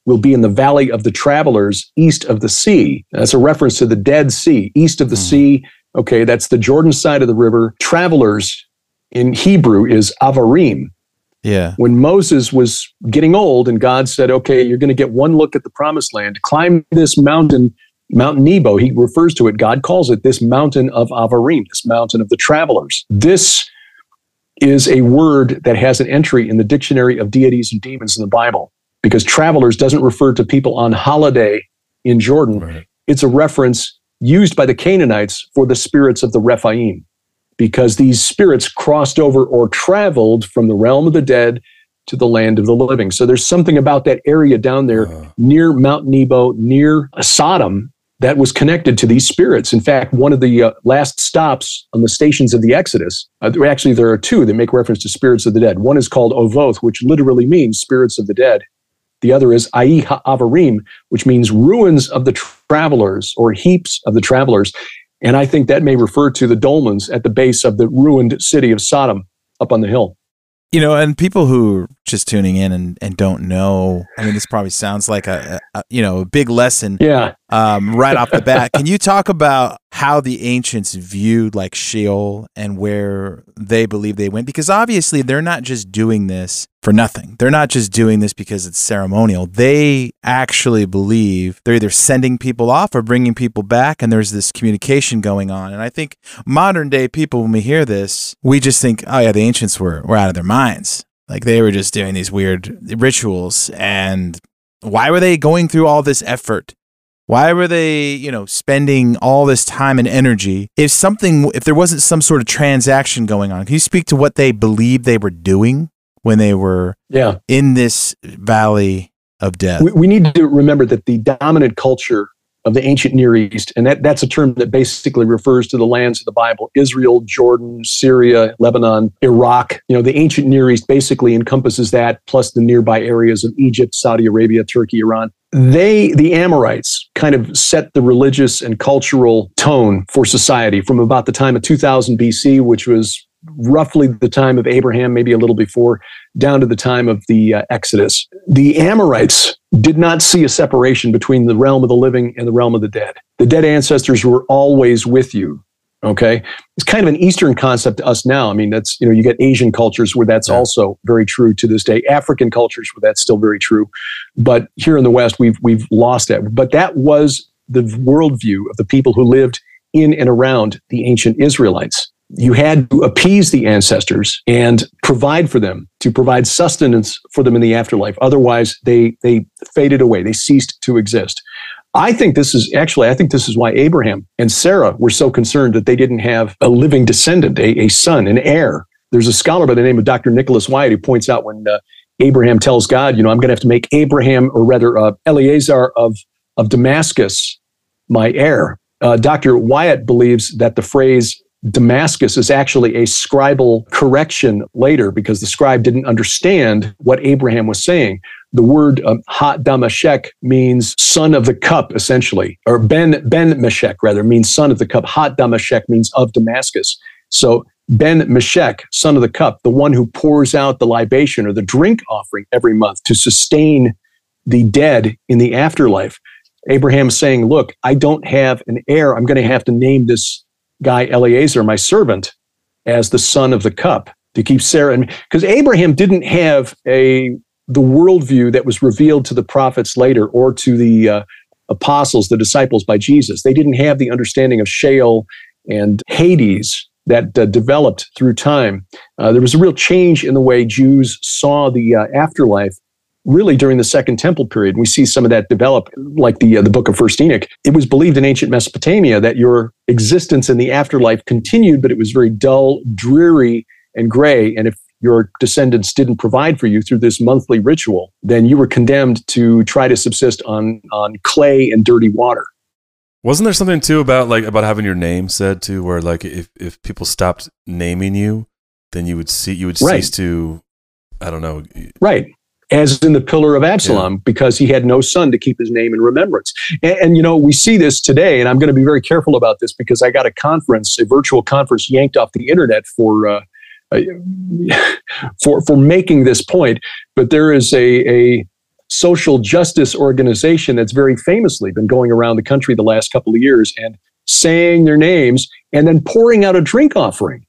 will be in the valley of the travelers east of the sea. That's a reference to the Dead Sea, east of the mm. sea. Okay, that's the Jordan side of the river. Travelers in Hebrew is Avarim. Yeah. When Moses was getting old and God said, okay, you're going to get one look at the promised land, climb this mountain Mount Nebo, he refers to it, God calls it this mountain of Avarim, this mountain of the travelers. This is a word that has an entry in the dictionary of deities and demons in the Bible because travelers doesn't refer to people on holiday in Jordan. Right. It's a reference used by the Canaanites for the spirits of the Rephaim because these spirits crossed over or traveled from the realm of the dead to the land of the living. So there's something about that area down there uh. near Mount Nebo, near Sodom, that was connected to these spirits. In fact, one of the uh, last stops on the stations of the Exodus, uh, actually, there are two that make reference to spirits of the dead. One is called Ovoth, which literally means spirits of the dead. The other is Ai Avarim, which means ruins of the travelers or heaps of the travelers. And I think that may refer to the dolmens at the base of the ruined city of Sodom up on the hill. You know, and people who just tuning in and, and don't know, I mean, this probably sounds like a, a you know a big lesson. Yeah. Um, right off the bat, can you talk about how the ancients viewed like Sheol and where they believe they went? Because obviously, they're not just doing this for nothing. They're not just doing this because it's ceremonial. They actually believe they're either sending people off or bringing people back, and there's this communication going on. And I think modern day people, when we hear this, we just think, oh yeah, the ancients were were out of their minds. Like they were just doing these weird rituals. And why were they going through all this effort? Why were they, you know, spending all this time and energy? If something, if there wasn't some sort of transaction going on, can you speak to what they believed they were doing when they were yeah. in this valley of death? We, we need to remember that the dominant culture of the ancient Near East. And that, that's a term that basically refers to the lands of the Bible Israel, Jordan, Syria, Lebanon, Iraq. You know, the ancient Near East basically encompasses that, plus the nearby areas of Egypt, Saudi Arabia, Turkey, Iran. They, the Amorites, kind of set the religious and cultural tone for society from about the time of 2000 BC, which was roughly the time of Abraham, maybe a little before, down to the time of the uh, Exodus. The Amorites did not see a separation between the realm of the living and the realm of the dead. The dead ancestors were always with you. Okay. It's kind of an Eastern concept to us now. I mean, that's, you know, you get Asian cultures where that's yeah. also very true to this day, African cultures where that's still very true. But here in the West, we've, we've lost that. But that was the worldview of the people who lived in and around the ancient Israelites you had to appease the ancestors and provide for them to provide sustenance for them in the afterlife. Otherwise they they faded away. They ceased to exist. I think this is actually i think this is why abraham and sarah were so concerned that they didn't have a living descendant a, a son an heir. There's a scholar by the name of dr nicholas wyatt who points out when uh, abraham tells god you know i'm going to have to make abraham or rather uh, eleazar of of damascus my heir. Uh, Dr. Wyatt believes that the phrase Damascus is actually a scribal correction later because the scribe didn't understand what Abraham was saying. The word um, Ha Damashek means son of the cup, essentially, or Ben Ben Meshek rather means son of the cup. Ha Damashek means of Damascus. So Ben Meshek, son of the cup, the one who pours out the libation or the drink offering every month to sustain the dead in the afterlife. Abraham saying, Look, I don't have an heir. I'm going to have to name this guy Eleazar, my servant, as the son of the cup to keep Sarah. Because Abraham didn't have a the worldview that was revealed to the prophets later or to the uh, apostles, the disciples by Jesus. They didn't have the understanding of Sheol and Hades that uh, developed through time. Uh, there was a real change in the way Jews saw the uh, afterlife really during the Second Temple period. We see some of that develop, like the uh, the Book of First Enoch. It was believed in ancient Mesopotamia that your existence in the afterlife continued, but it was very dull, dreary, and gray. And if your descendants didn't provide for you through this monthly ritual, then you were condemned to try to subsist on on clay and dirty water. Wasn't there something too about like about having your name said too, where like if if people stopped naming you, then you would see you would right. cease to I don't know. Right as in the pillar of Absalom, yeah. because he had no son to keep his name in remembrance. And, and, you know, we see this today, and I'm going to be very careful about this because I got a conference, a virtual conference, yanked off the internet for. Uh, uh for for making this point, but there is a, a social justice organization that's very famously been going around the country the last couple of years and saying their names and then pouring out a drink offering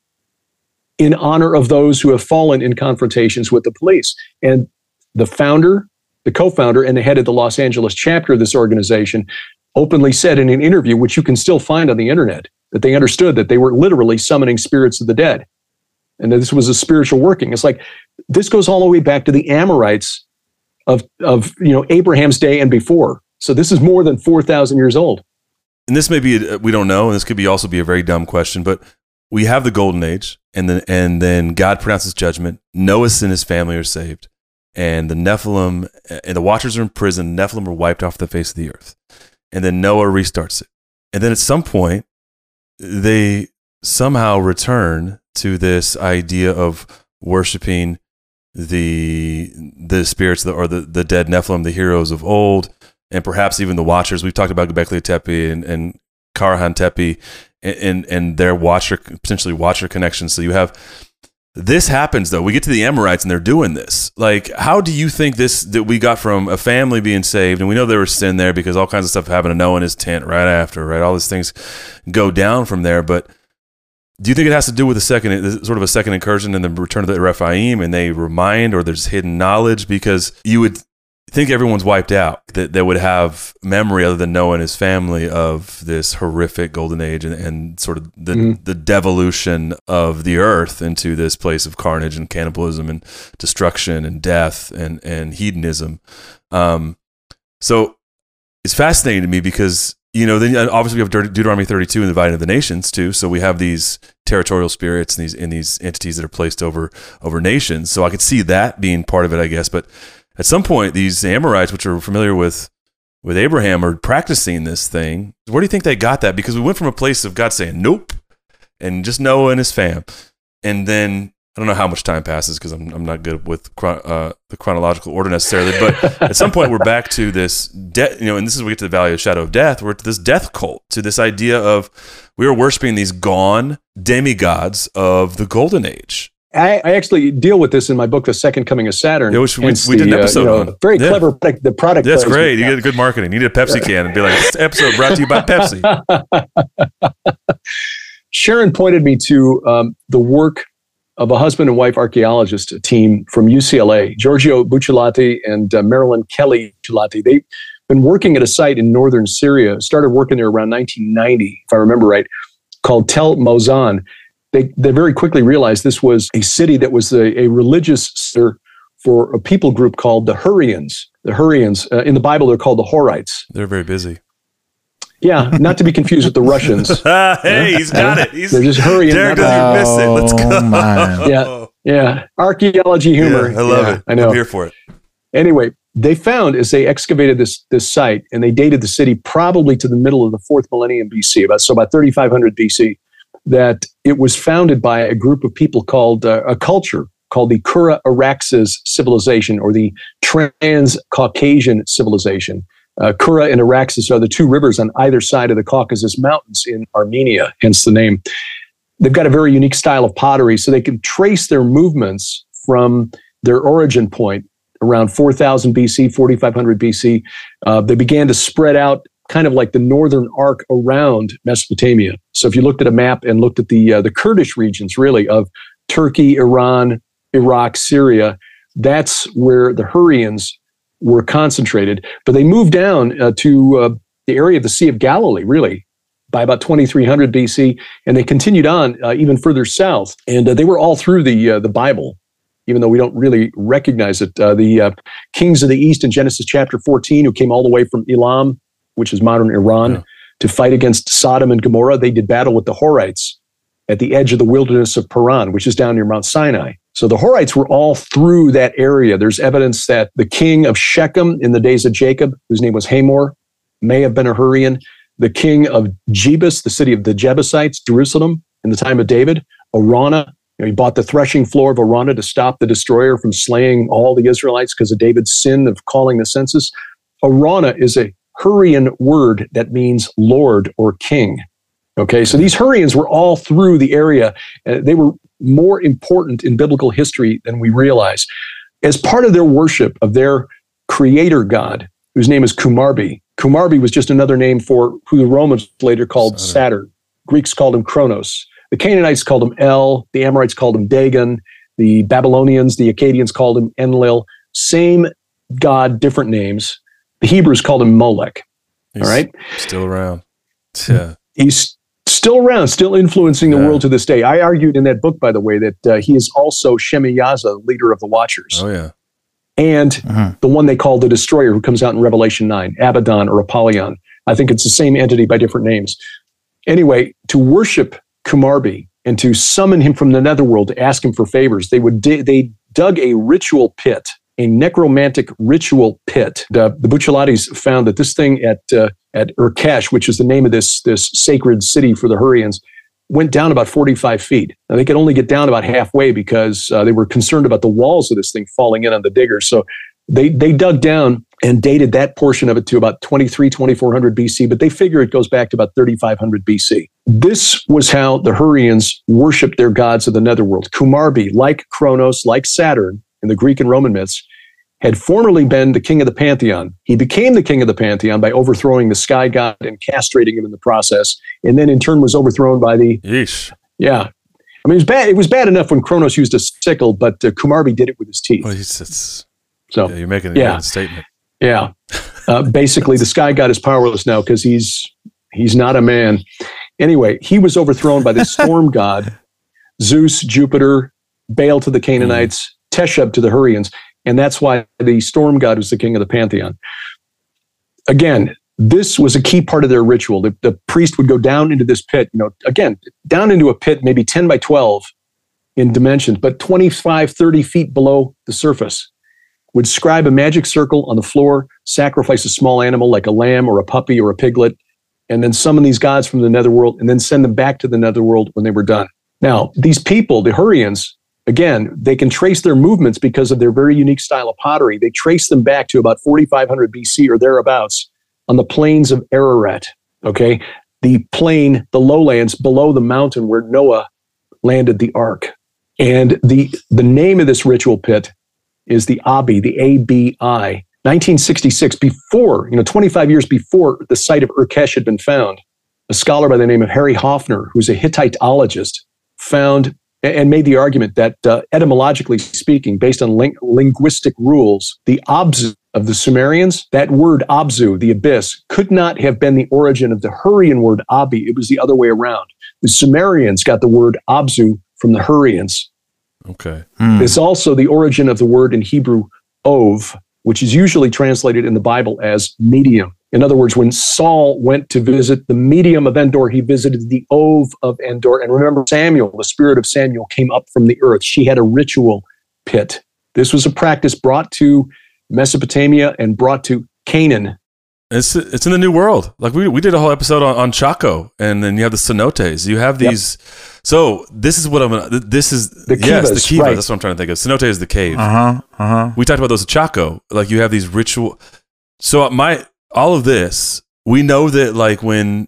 in honor of those who have fallen in confrontations with the police. And the founder, the co founder, and the head of the Los Angeles chapter of this organization openly said in an interview, which you can still find on the internet, that they understood that they were literally summoning spirits of the dead and that this was a spiritual working. It's like this goes all the way back to the Amorites of, of you know Abraham's day and before. So this is more than 4,000 years old. And this may be, uh, we don't know, and this could be also be a very dumb question, but we have the golden age and then, and then God pronounces judgment. Noah and his family are saved and the Nephilim and the Watchers are in prison. Nephilim are wiped off the face of the earth, and then Noah restarts it. And then at some point, they somehow return to this idea of worshiping the the spirits or the, the dead Nephilim, the heroes of old, and perhaps even the Watchers. We've talked about Göbekli Tepe and, and Karahan Tepe and, and, and their Watcher potentially Watcher connections. So you have this happens though. We get to the Amorites and they're doing this. Like, how do you think this that we got from a family being saved, and we know there was sin there because all kinds of stuff happened to Noah in his tent right after, right? All these things go down from there. But do you think it has to do with a second, uh, sort of a second incursion in the return of the Rephaim, and they remind, or there's hidden knowledge? Because you would think everyone's wiped out that, that would have memory other than Noah and his family of this horrific golden age and, and sort of the, mm-hmm. the devolution of the earth into this place of carnage and cannibalism and destruction and death and, and hedonism. Um, so it's fascinating to me because, you know, then obviously we have Deuteronomy 32 and the dividing of the nations too. So we have these territorial spirits and these, and these entities that are placed over, over nations. So I could see that being part of it, I guess. But at some point, these Amorites, which are familiar with with Abraham, are practicing this thing. Where do you think they got that? Because we went from a place of God saying nope, and just Noah and his fam, and then I don't know how much time passes because I'm, I'm not good with uh, the chronological order necessarily. But at some point, we're back to this death, you know, and this is where we get to the Valley of Shadow of Death. We're to this death cult, to this idea of we are worshiping these gone demigods of the Golden Age. I, I actually deal with this in my book, The Second Coming of Saturn. Yeah, which we, we did an uh, episode you know, on. Very Yeah. clever product. The product. That's great. You get good marketing. You need a Pepsi can and be like, this episode brought to you by Pepsi. Sharon pointed me to um, the work of a husband and wife archaeologist team from UCLA, Giorgio Buccellati and uh, Marilyn Kelly Buccellati. They've been working at a site in northern Syria, started working there around 1990, if I remember right, called Tel Mozan. They, they very quickly realized this was a city that was a, a religious center for a people group called the Hurrians. The Hurrians, uh, in the Bible, they're called the Horites. They're very busy. Yeah, not to be confused with the Russians. hey, he's got it. He's, They're just hurrying. Derek not- doesn't miss it. Let's go. Oh. Yeah. Yeah, archaeology humor. Yeah, I love Yeah, it. I know. I'm here for it. Anyway, they found as they excavated this this site and they dated the city probably to the middle of the fourth millennium BC, about so about 3500 BC, that it was founded by a group of people called uh, a culture called the Kura Araxes civilization or the Trans Caucasian civilization. Uh, Kura and Araxes are the two rivers on either side of the Caucasus Mountains in Armenia, hence the name. They've got a very unique style of pottery, so they can trace their movements from their origin point around 4000 BC, 4500 BC. Uh, they began to spread out kind of like the northern arc around Mesopotamia. So if you looked at a map and looked at the uh, the Kurdish regions, really of Turkey, Iran, Iraq, Syria, that's where the Hurrians were concentrated. But they moved down uh, to uh, the area of the Sea of Galilee, really, by about 2300 BC, and they continued on uh, even further south. And uh, they were all through the uh, the Bible, even though we don't really recognize it. Uh, the uh, kings of the east in Genesis chapter 14, who came all the way from Elam, which is modern Iran, Yeah. to fight against Sodom and Gomorrah, they did battle with the Horites at the edge of the wilderness of Paran, which is down near Mount Sinai. So the Horites were all through that area. There's evidence that the king of Shechem in the days of Jacob, whose name was Hamor, may have been a Hurrian. The king of Jebus, the city of the Jebusites, Jerusalem, in the time of David, Araunah. You know, he bought the threshing floor of Araunah to stop the destroyer from slaying all the Israelites because of David's sin of calling the census. Araunah is a Hurrian word that means lord or king. Okay, so these Hurrians were all through the area. Uh, they were more important in biblical history than we realize. As part of their worship of their creator god, whose name is Kumarbi, Kumarbi was just another name for who the Romans later called Saturn. Saturn. Greeks called him Kronos. The Canaanites called him El. The Amorites called him Dagon. The Babylonians, the Akkadians called him Enlil. Same god, different names. The Hebrews called him Molech. He's All right. Still around. Yeah. he's still around, still influencing the Yeah. world to this day. I argued in that book, by the way, that uh, he is also Shemiyaza, leader of the Watchers, Oh, yeah. and Mhm. the one they call the Destroyer, who comes out in Revelation 9, Abaddon or Apollyon. I think it's the same entity by different names. Anyway, to worship Kumarbi and to summon him from the netherworld to ask him for favors, they would di- they dug a ritual pit, a necromantic ritual pit. The, the Buccellatis found that this thing at uh, at Urkesh, which is the name of this this sacred city for the Hurrians, went down about 45 feet. Now, they could only get down about halfway because uh, they were concerned about the walls of this thing falling in on the diggers. So they they dug down and dated that portion of it to about 23 2400 BC, but they figure it goes back to about 3500 BC. This was how the Hurrians worshiped their gods of the netherworld. Kumarbi, like Kronos, like Saturn in the Greek and Roman myths, had formerly been the king of the pantheon. He became the king of the pantheon by overthrowing the sky god and castrating him in the process, and then in turn was overthrown by the Yeesh. yeah. I mean, it was bad. It was bad enough when Kronos used a sickle, but uh, Kumarbi did it with his teeth. Well, it's, So yeah, you're making a yeah. statement. yeah, uh, basically, the sky god is powerless now because he's he's not a man. Anyway, he was overthrown by the storm god, Zeus, Jupiter, Baal to the Canaanites, Teshub to the Hurrians, and that's why the storm god was the king of the pantheon. Again, this was a key part of their ritual. The, the priest would go down into this pit, you know, again, down into a pit, maybe 10 by 12 in dimensions, but 25, 30 feet below the surface would scribe a magic circle on the floor, sacrifice a small animal like a lamb or a puppy or a piglet, and then summon these gods from the netherworld and then send them back to the netherworld when they were done. Now, these people, the Hurrians, again, they can trace their movements because of their very unique style of pottery. They trace them back to about 4,500 BC or thereabouts on the plains of Ararat. Okay. The plain, the lowlands below the mountain where Noah landed the ark. And the, the name of this ritual pit is the Abi, the A B I. 1966, before, you know, 25 years before the site of Urkesh had been found, a scholar by the name of Harry Hoffner, who's a Hittitologist, found and made the argument that uh, etymologically speaking, based on ling- linguistic rules, the Abzu of the Sumerians, that word Abzu, the abyss, could not have been the origin of the Hurrian word Abi. It was the other way around. The Sumerians got the word Abzu from the Hurrians. Okay. Hmm. It's also the origin of the word in Hebrew, ov, which is usually translated in the Bible as medium. In other words, when Saul went to visit the medium of Endor, he visited the Ov of Endor. And remember, Samuel, the spirit of Samuel, came up from the earth. She had a ritual pit. This was a practice brought to Mesopotamia and brought to Canaan. It's it's in the New World. Like we we did a whole episode on, on Chaco, and then you have the cenotes. You have these. So this is what I'm. gonna This is The yes, the kivas, kiva. right. That's what I'm trying to think of. Cenote is the cave. Uh huh. Uh huh. We talked about those at Chaco. Like you have these ritual. So my all of this, we know that like when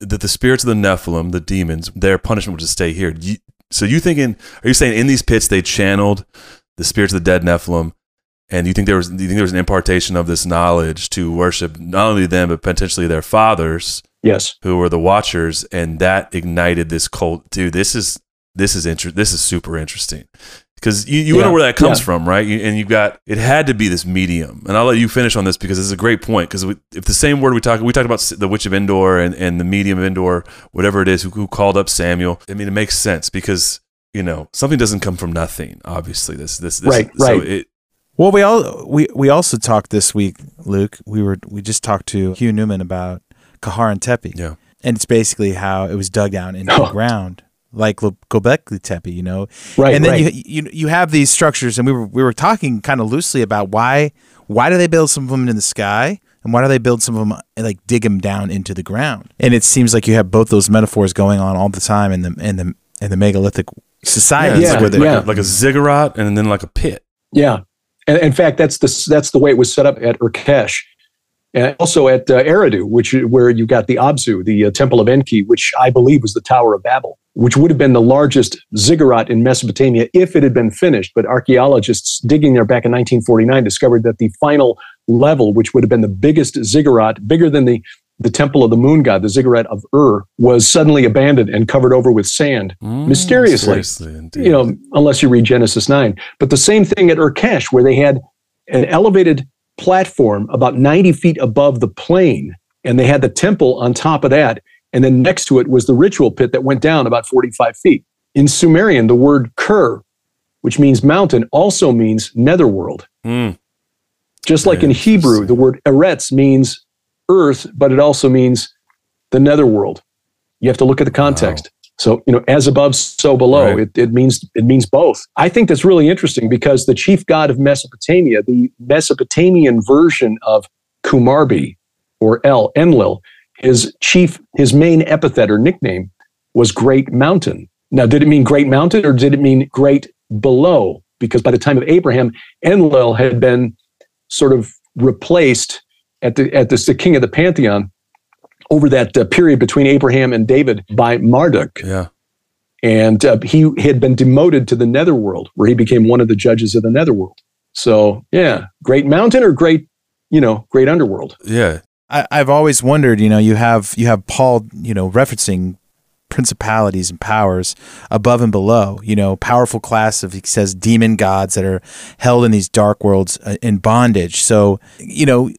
that the spirits of the Nephilim, the demons, their punishment was to stay here. You, so you thinking? Are you saying in these pits they channeled the spirits of the dead Nephilim? And you think there was you think there was an impartation of this knowledge to worship not only them but potentially their fathers Yes. who were the watchers and that ignited this cult dude this is this is inter- this is super interesting because you, you Yeah, know where that comes yeah. from right You- and you've got it had to be this medium and i'll let you finish on this because this is a great point because if the same word we talk we talked about the witch of endor and, and the medium of endor whatever it is who, who called up samuel i mean it makes sense because you know something doesn't come from nothing obviously this this, this Right, so right. it, Well, we all we we also talked this week, Luke. We were we just talked to Hugh Newman about Karahan Tepe. Yeah. And it's basically how it was dug down into Oh. the ground, like Lo- Gobekli Tepe, you know. Right, And then right. you you you have these structures, and we were we were talking kind of loosely about why why do they build some of them in the sky, and why do they build some of them like dig them down into the ground? And it seems like you have both those metaphors going on all the time in the in the in the megalithic societies it's Yeah, where like, they yeah. like, a, like a ziggurat and then like a pit Yeah, and in fact, that's the that's the way it was set up at Urkesh, and also at uh, Eridu, which where you got the Abzu, the uh, Temple of Enki, which I believe was the Tower of Babel, which would have been the largest ziggurat in Mesopotamia if it had been finished. But archaeologists digging there back in 1949 discovered that the final level, which would have been the biggest ziggurat, bigger than the the temple of the moon god, the ziggurat of Ur, was suddenly abandoned and covered over with sand hmm, mysteriously Seriously, you know, unless you read Genesis 9. But the same thing at Urkesh, where they had an elevated platform about 90 feet above the plain, and they had the temple on top of that. And then next to it was the ritual pit that went down about 45 feet. In Sumerian, the word Ker, which means mountain, also means netherworld. Mm. Just like in Hebrew, the word Eretz means earth, but it also means the netherworld. You have to look at the context. So, you know, as above, so below. Right. It, it means it means both. I think that's really interesting because the chief god of Mesopotamia, the Mesopotamian version of Kumarbi or El Enlil, his chief, his main epithet or nickname was Great Mountain. Now, did it mean Great Mountain or did it mean Great Below? Because by the time of Abraham, Enlil had been sort of replaced at the at the, the king of the pantheon over that uh, period between Abraham and David by Marduk, Yeah. and uh, he had been demoted to the netherworld, where he became one of the judges of the netherworld. So, yeah, great mountain or great, you know, great underworld. Yeah. I, I've always wondered, you know, you have you have Paul, you know, referencing principalities and powers above and below, you know, powerful class of he says demon gods that are held in these dark worlds uh, in bondage. So, you know,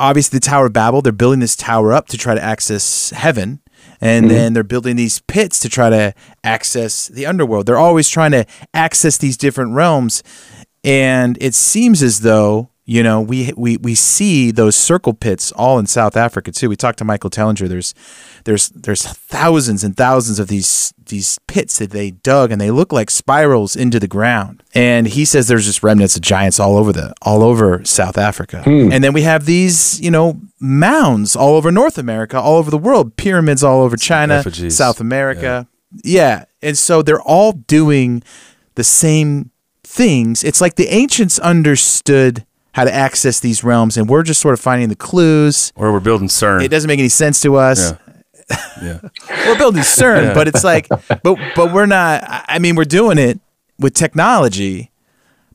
obviously the Tower of Babel, they're building this tower up to try to access heaven. And then they're building these pits to try to access the underworld. They're always trying to access these different realms. And it seems as though, you know, we we we see those circle pits all in South Africa too. We talked to Michael Tellinger. There's there's there's thousands and thousands of these these pits that they dug and they look like spirals into the ground. And he says there's just remnants of giants all over the all over South Africa. Hmm. And then we have these, you know, mounds all over North America, all over the world, pyramids all over China. South America. Yeah. And so they're all doing the same things. It's like the ancients understood how to access these realms, and we're just sort of finding the clues. Or we're building CERN. It doesn't make any sense to us. Yeah. Yeah. we're building CERN, Yeah. but it's like, but but we're not. I I mean, we're doing it with technology,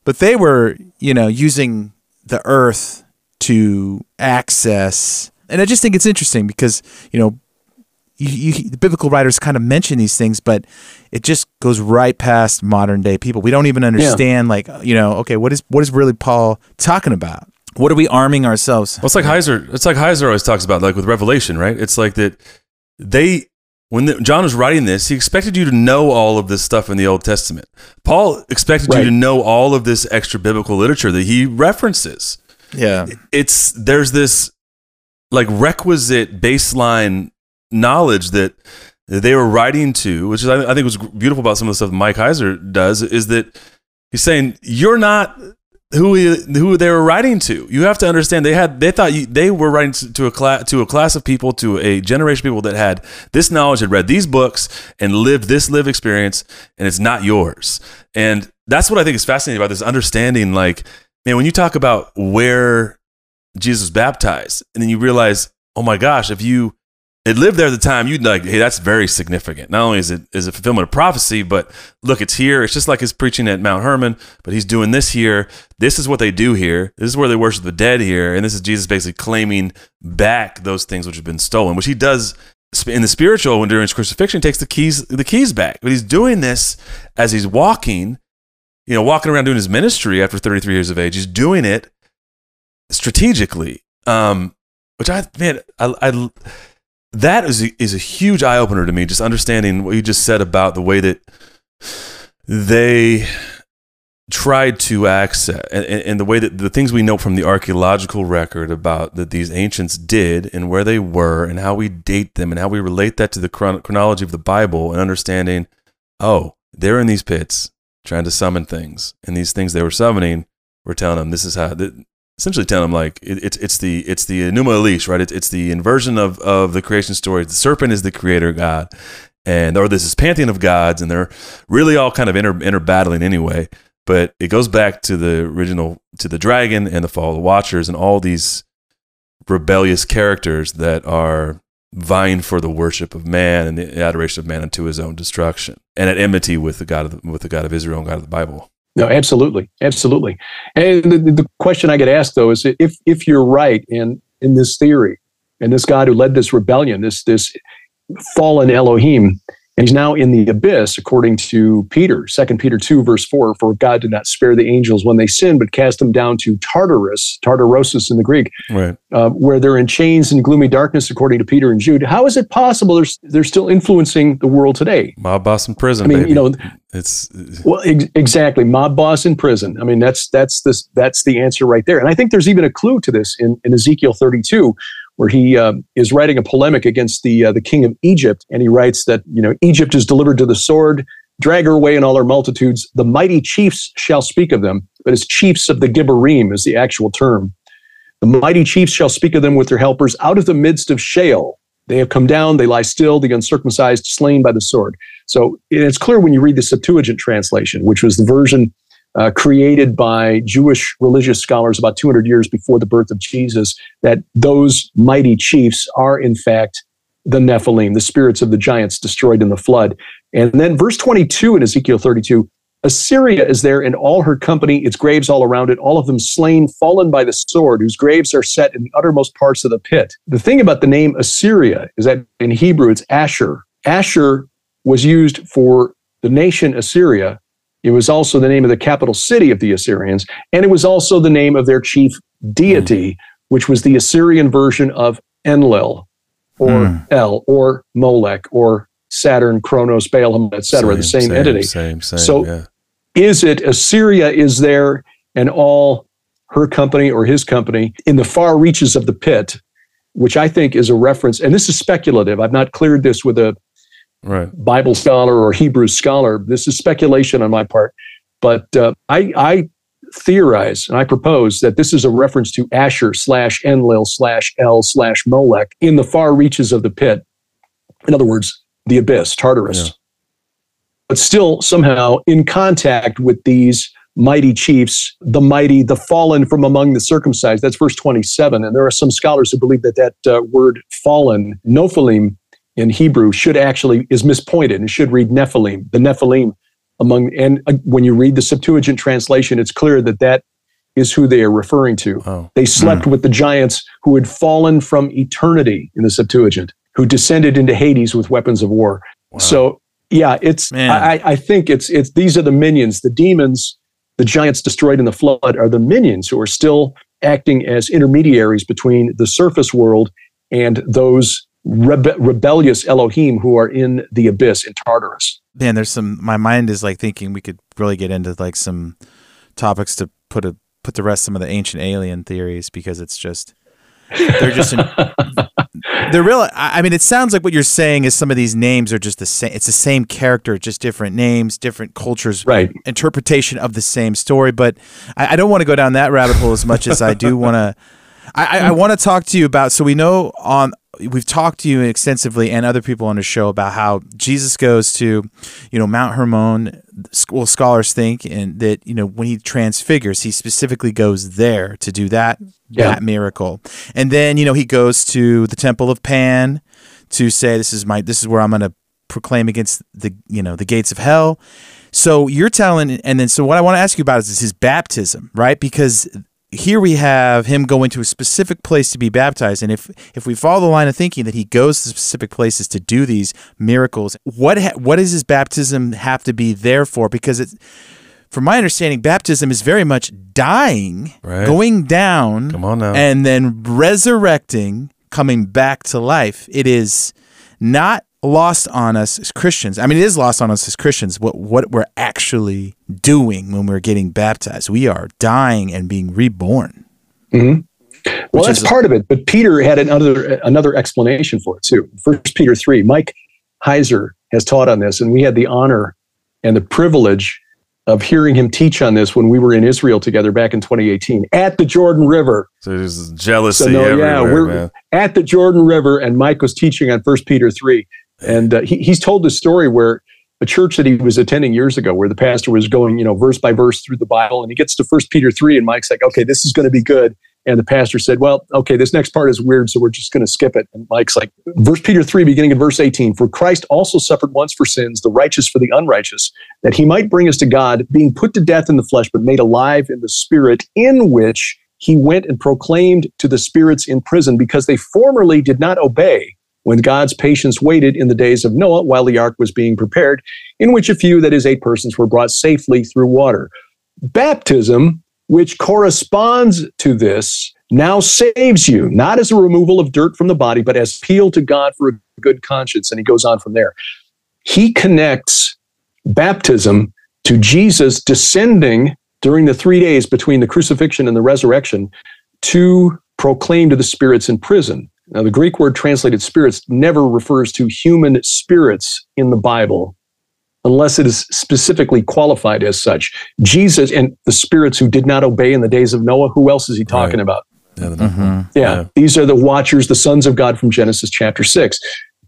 but they were, you know, using the Earth to access. And I just think it's interesting because you know, you, you, the biblical writers kind of mention these things, but it just goes right past modern day people. We don't even understand, like, you know, okay, what is what is really Paul talking about? What are we arming ourselves? Well, it's like Heiser. It's like Heiser always talks about, like with Revelation, right? It's like that they, when the, John was writing this, he expected you to know all of this stuff in the Old Testament. Paul expected you to know all of this extra biblical literature that he references. Yeah. It's there's this like requisite baseline knowledge that they were writing to, which is I think was beautiful about some of the stuff Mike Heiser does, is that he's saying you're not who he, who they were writing to. You have to understand they had they thought you, they were writing to- a class to a class of people to a generation of people that had this knowledge, had read these books, and lived this lived experience, and it's not yours. And that's what I think is fascinating about this understanding. Like, man, when you talk about where Jesus baptized, and then you realize, oh my gosh, if you had lived there at the time, you'd like, hey, that's very significant. Not only is it is it fulfillment of prophecy, but look, it's here. It's just like his preaching at Mount Hermon, but he's doing this here. This is what they do here. This is where they worship the dead here, and this is Jesus basically claiming back those things which have been stolen, which he does in the spiritual when during his crucifixion he takes the keys the keys back. But he's doing this as he's walking, you know, walking around doing his ministry after 33 years of age. He's doing it strategically, um, which I man, I, I that is a, is a huge eye opener to me. Just understanding what you just said about the way that they tried to access and, and the way that the things we know from the archaeological record about that these ancients did and where they were and how we date them and how we relate that to the chron- chronology of the Bible and understanding, oh, they're in these pits trying to summon things, and these things they were summoning were telling them this is how. th- Essentially, telling them like it, it's it's the it's the Enuma Elish, right? It's it's the inversion of of the creation story. The serpent is the creator god, and or this is pantheon of gods, and they're really all kind of inter inter battling anyway. But it goes back to the original to the dragon and the fall of the Watchers and all these rebellious characters that are vying for the worship of man and the adoration of man unto his own destruction, and at enmity with the God of the, with the God of Israel and God of the Bible. No, absolutely, absolutely. And the, the question I get asked though is if if you're right in in this theory, and this God who led this rebellion, this this fallen Elohim, and he's now in the abyss, according to Peter, Second Peter two verse four. For God did not spare the angels when they sinned, but cast them down to Tartarus, Tartarosis in the Greek, Right. uh, where they're in chains and gloomy darkness, according to Peter and Jude. How is it possible they're they're still influencing the world today? Mob boss in prison. I mean, baby. you know, it's well, ex- exactly. Mob boss in prison. I mean, that's that's this that's the answer right there. And I think there's even a clue to this in, in Ezekiel 32, where he um, is writing a polemic against the uh, the king of Egypt, and he writes that you know Egypt is delivered to the sword, drag her away in all her multitudes. The mighty chiefs shall speak of them, but as chiefs of the Gibborim is the actual term. The mighty chiefs shall speak of them with their helpers out of the midst of Sheol. They have come down, they lie still, the uncircumcised slain by the sword. So it's clear when you read the Septuagint translation, which was the version uh, created by Jewish religious scholars about 200 years before the birth of Jesus, that those mighty chiefs are in fact the Nephilim, the spirits of the giants destroyed in the flood. And then verse 22 in Ezekiel 32 Assyria is there in all her company, its graves all around it, all of them slain, fallen by the sword, whose graves are set in the uttermost parts of the pit. The thing about the name Assyria is that in Hebrew it's Asher. Asher was used for the nation Assyria. It was also the name of the capital city of the Assyrians, and it was also the name of their chief deity, mm. which was the Assyrian version of Enlil or mm. El or Molech or Saturn, Kronos, Balaam, etc., the same, entity. Same, same. So yeah. is it Assyria is there and all her company or his company in the far reaches of the pit, which I think is a reference, and this is speculative. I've not cleared this with a right. Bible scholar or Hebrew scholar. This is speculation on my part, but uh, I, I theorize and I propose that this is a reference to Asher slash Enlil slash El slash Molech in the far reaches of the pit. In other words, the abyss, Tartarus. but still somehow in contact with these mighty chiefs, the mighty, the fallen from among the circumcised. That's verse 27. And there are some scholars who believe that that uh, word fallen, Nophilim in Hebrew, should actually is mispointed and should read Nephilim, the Nephilim among. And uh, when you read the Septuagint translation, it's clear that that is who they are referring to. Oh. They slept mm. with the giants who had fallen from eternity in the Septuagint, who descended into Hades with weapons of war. Wow. So yeah, it's I, I think it's it's these are the minions, the demons, the giants destroyed in the flood are the minions who are still acting as intermediaries between the surface world and those rebe- rebellious Elohim who are in the abyss in Tartarus. Man, there's some. My mind is like thinking we could really get into like some topics to put a put to rest some of the ancient alien theories because it's just they're just in, they're real. I mean, it sounds like what you're saying is some of these names are just the same. It's the same character, just different names, different cultures, right? Interpretation of the same story. But I, I don't want to go down that rabbit hole as much as I do want to. I, I want to talk to you about. So we know on we've talked to you extensively and other people on the show about how Jesus goes to, you know, Mount Hermon. Well, scholars think and that you know when he transfigures, he specifically goes there to do that yeah. that miracle, and then you know he goes to the Temple of Pan to say this is my this is where I'm going to proclaim against the you know the gates of hell. So you're telling, and then so what I want to ask you about is, is his baptism, right? Because here we have him going to a specific place to be baptized and if if we follow the line of thinking that he goes to specific places to do these miracles what ha- what does his baptism have to be there for because it from my understanding baptism is very much dying right. going down Come on now. and then resurrecting coming back to life it is not lost on us as Christians. I mean, it is lost on us as Christians what what we're actually doing when we're getting baptized. We are dying and being reborn. Mm-hmm. Well, that's part of it. But Peter had another another explanation for it too. First Peter three. Mike Heiser has taught on this, and we had the honor and the privilege of hearing him teach on this when we were in Israel together back in 2018 at the Jordan River. So there's jealousy so no, everywhere, yeah, we're man. at the Jordan River, and Mike was teaching on First Peter three, and uh, he, he's told this story where a church that he was attending years ago, where the pastor was going, you know, verse by verse through the Bible, and he gets to First Peter three, and Mike's like, "Okay, this is going to be good." And the pastor said, "Well, okay, this next part is weird, so we're just going to skip it." And Mike's like, "First Peter three, beginning in verse eighteen: For Christ also suffered once for sins, the righteous for the unrighteous, that he might bring us to God, being put to death in the flesh, but made alive in the spirit, in which." He went and proclaimed to the spirits in prison because they formerly did not obey when God's patience waited in the days of Noah while the ark was being prepared, in which a few, that is, eight persons, were brought safely through water. Baptism, which corresponds to this, now saves you, not as a removal of dirt from the body, but as appeal to God for a good conscience. And he goes on from there. He connects baptism to Jesus descending during the three days between the crucifixion and the resurrection to proclaim to the spirits in prison. Now, the Greek word translated spirits never refers to human spirits in the Bible unless it is specifically qualified as such. Jesus and the spirits who did not obey in the days of Noah, who else is he talking right. about? Yeah, mm-hmm. yeah, yeah, these are the watchers, the sons of God from Genesis chapter 6.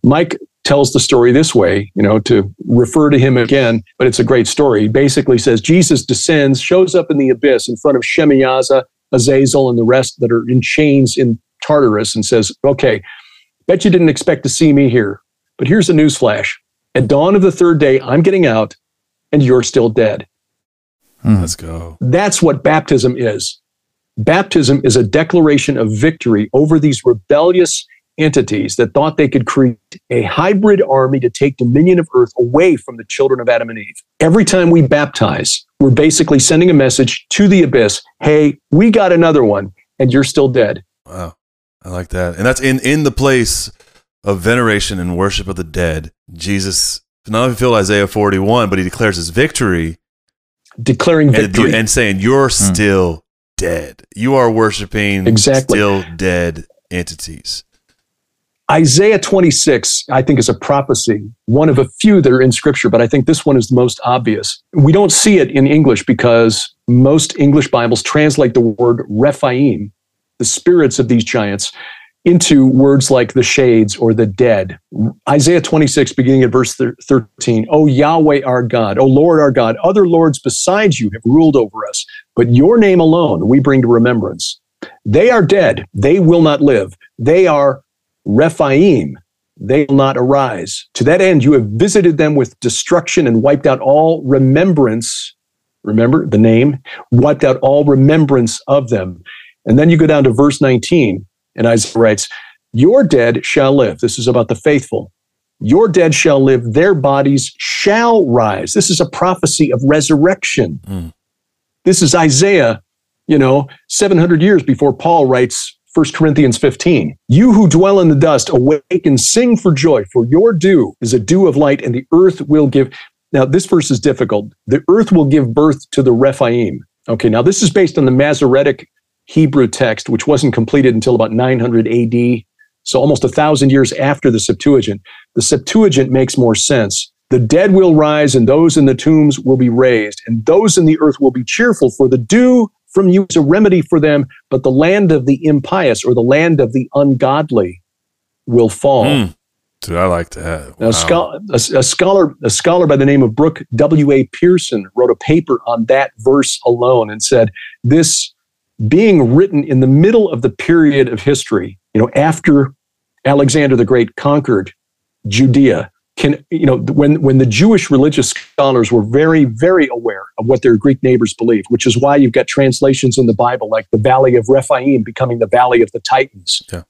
Mike tells the story this way, you know, to refer to him again, but it's a great story. He basically says Jesus descends, shows up in the abyss in front of Shemiyaza, Azazel, and the rest that are in chains in Tartarus and says, Okay, bet you didn't expect to see me here, but here's a news flash. At dawn of the third day, I'm getting out and you're still dead. Hmm. Let's go. That's what baptism is. Baptism is a declaration of victory over these rebellious entities that thought they could create a hybrid army to take dominion of earth away from the children of Adam and Eve. Every time we baptize, we're basically sending a message to the abyss hey, we got another one, and you're still dead. Wow. I like that. And that's in, in the place of veneration and worship of the dead. Jesus not only fulfilled Isaiah 41, but he declares his victory. Declaring victory. And, and saying, You're mm. still dead. You are worshiping exactly. still dead entities. Isaiah 26, I think, is a prophecy, one of a few that are in scripture, but I think this one is the most obvious. We don't see it in English because most English Bibles translate the word Rephaim the spirits of these giants into words like the shades or the dead. Isaiah 26, beginning at verse 13. Oh, Yahweh our God, oh Lord our God, other lords besides you have ruled over us, but your name alone we bring to remembrance. They are dead, they will not live. They are Rephaim, they will not arise. To that end, you have visited them with destruction and wiped out all remembrance. Remember the name, wiped out all remembrance of them. And then you go down to verse 19 and Isaiah writes, Your dead shall live. This is about the faithful. Your dead shall live, their bodies shall rise. This is a prophecy of resurrection. Mm. This is Isaiah, you know, 700 years before Paul writes 1 Corinthians 15. You who dwell in the dust, awake and sing for joy, for your dew is a dew of light, and the earth will give. Now, this verse is difficult. The earth will give birth to the Rephaim. Okay, now this is based on the Masoretic Hebrew text, which wasn't completed until about 900 AD, so almost a thousand years after the Septuagint. The Septuagint makes more sense. The dead will rise, and those in the tombs will be raised, and those in the earth will be cheerful, for the dew from you is a remedy for them, but the land of the impious or the land of the ungodly will fall. Mm. Dude, I like that. Wow. A, scholar, a, a, scholar, a scholar by the name of Brook W. R. Pearson wrote a paper on that verse alone and said this being written in the middle of the period of history, you know, after Alexander the Great conquered Judea, can you know when when the Jewish religious scholars were very very aware of what their Greek neighbors believed, which is why you've got translations in the Bible like the Valley of Rephaim becoming the Valley of the Titans. Yeah.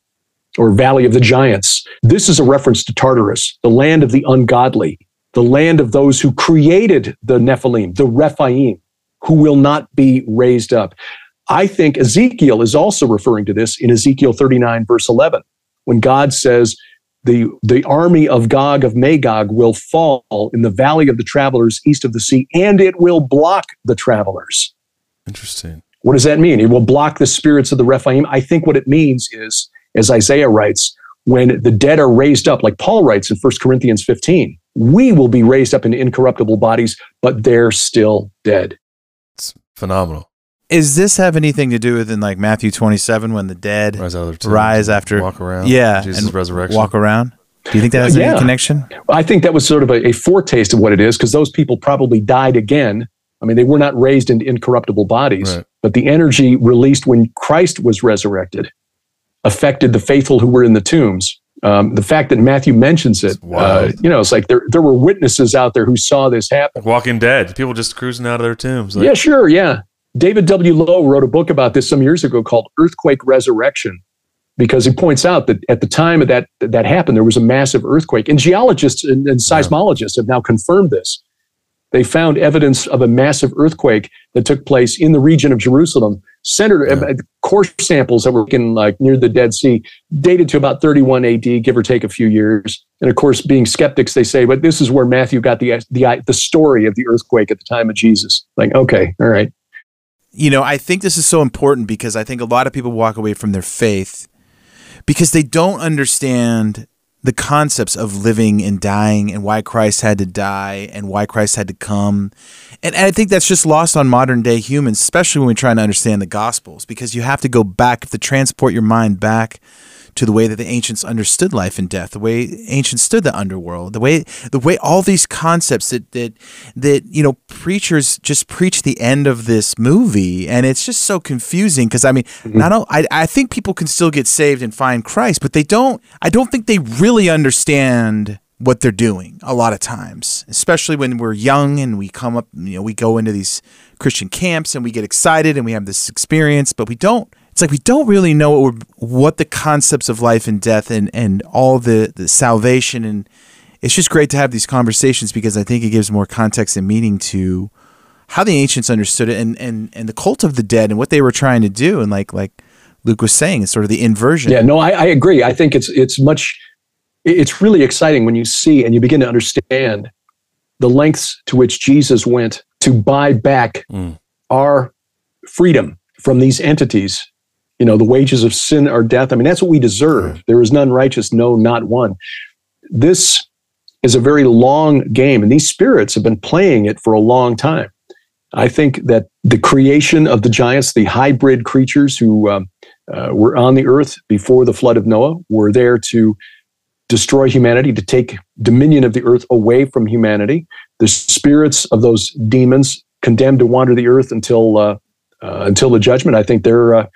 Or Valley of the Giants. This is a reference to Tartarus, the land of the ungodly, the land of those who created the Nephilim, the Rephaim, who will not be raised up. I think Ezekiel is also referring to this in Ezekiel 39, verse 11, when God says, the, the army of Gog of Magog will fall in the valley of the travelers east of the sea, and it will block the travelers. Interesting. What does that mean? It will block the spirits of the Rephaim. I think what it means is, as Isaiah writes, when the dead are raised up, like Paul writes in 1 Corinthians 15, we will be raised up in incorruptible bodies, but they're still dead. It's phenomenal. Is this have anything to do with in like Matthew 27 when the dead rise, rise after walk around? Yeah, Jesus' resurrection. Walk around. Do you think that has yeah. any connection? I think that was sort of a, a foretaste of what it is because those people probably died again. I mean, they were not raised in incorruptible bodies, right. but the energy released when Christ was resurrected affected the faithful who were in the tombs. Um, the fact that Matthew mentions it, uh, you know, it's like there there were witnesses out there who saw this happen. Walking Dead, people just cruising out of their tombs. Like, yeah, sure, yeah. David W. Lowe wrote a book about this some years ago called Earthquake Resurrection because he points out that at the time of that that happened, there was a massive earthquake. And geologists and, and seismologists have now confirmed this. They found evidence of a massive earthquake that took place in the region of Jerusalem, centered yeah. uh, core samples that were taken like near the Dead Sea, dated to about 31 AD, give or take a few years. And of course, being skeptics, they say, but this is where Matthew got the the the story of the earthquake at the time of Jesus. Like, okay, all right you know, I think this is so important because I think a lot of people walk away from their faith because they don't understand the concepts of living and dying and why Christ had to die and why Christ had to come. And, and, I think that's just lost on modern day humans, especially when we're trying to understand the Gospels, because you have to go back, to transport your mind back to the way that the ancients understood life and death, the way ancients stood the underworld, the way the way all these concepts that that that you know preachers just preach the end of this movie, and it's just so confusing because I mean, mm-hmm. not I I think people can still get saved and find Christ, but they don't. I don't think they really understand what they're doing a lot of times, especially when we're young and we come up, you know, we go into these Christian camps and we get excited and we have this experience, but we don't it's like we don't really know what, what the concepts of life and death and, and all the, the salvation and it's just great to have these conversations because I think it gives more context and meaning to how the ancients understood it and, and, and the cult of the dead and what they were trying to do and like like Luke was saying, it's sort of the inversion. Yeah, no, I, I agree. I think it's it's much it's really exciting when you see and you begin to understand the lengths to which Jesus went to buy back mm. our freedom from these entities you know, the wages of sin are death. I mean, that's what we deserve. There is none righteous, no, not one. This is a very long game, and these spirits have been playing it for a long time. I think that the creation of the giants, the hybrid creatures who um, uh, were on the earth before the flood of Noah, were there to destroy humanity, to take dominion of the earth away from humanity. The spirits of those demons condemned to wander the earth until uh, uh, until the judgment. I think their uh,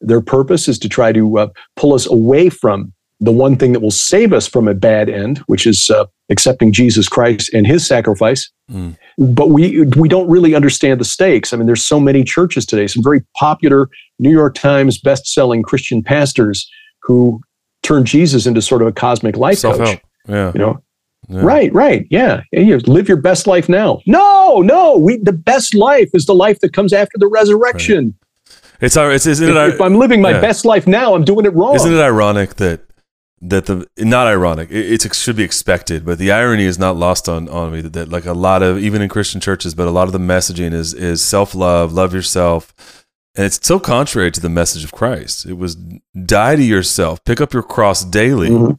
their purpose is to try to uh, pull us away from the one thing that will save us from a bad end, which is uh, accepting Jesus Christ and His sacrifice. Mm. But we we don't really understand the stakes. I mean, there's so many churches today, some very popular New York Times best-selling Christian pastors who turn Jesus into sort of a cosmic life Self-help. coach. Yeah, you know. Yeah. Right, right, yeah. You live your best life now. No, no. We the best life is the life that comes after the resurrection. Right. It's our. It's isn't if, it? if I'm living my yeah. best life now, I'm doing it wrong. Isn't it ironic that that the not ironic it, it, should be expected but the irony is not lost on on me that, that, like a lot of even in christian churches but a lot of the messaging is is self-love love yourself and it's so contrary to the message of christ it was die to yourself pick up your cross daily mm-hmm.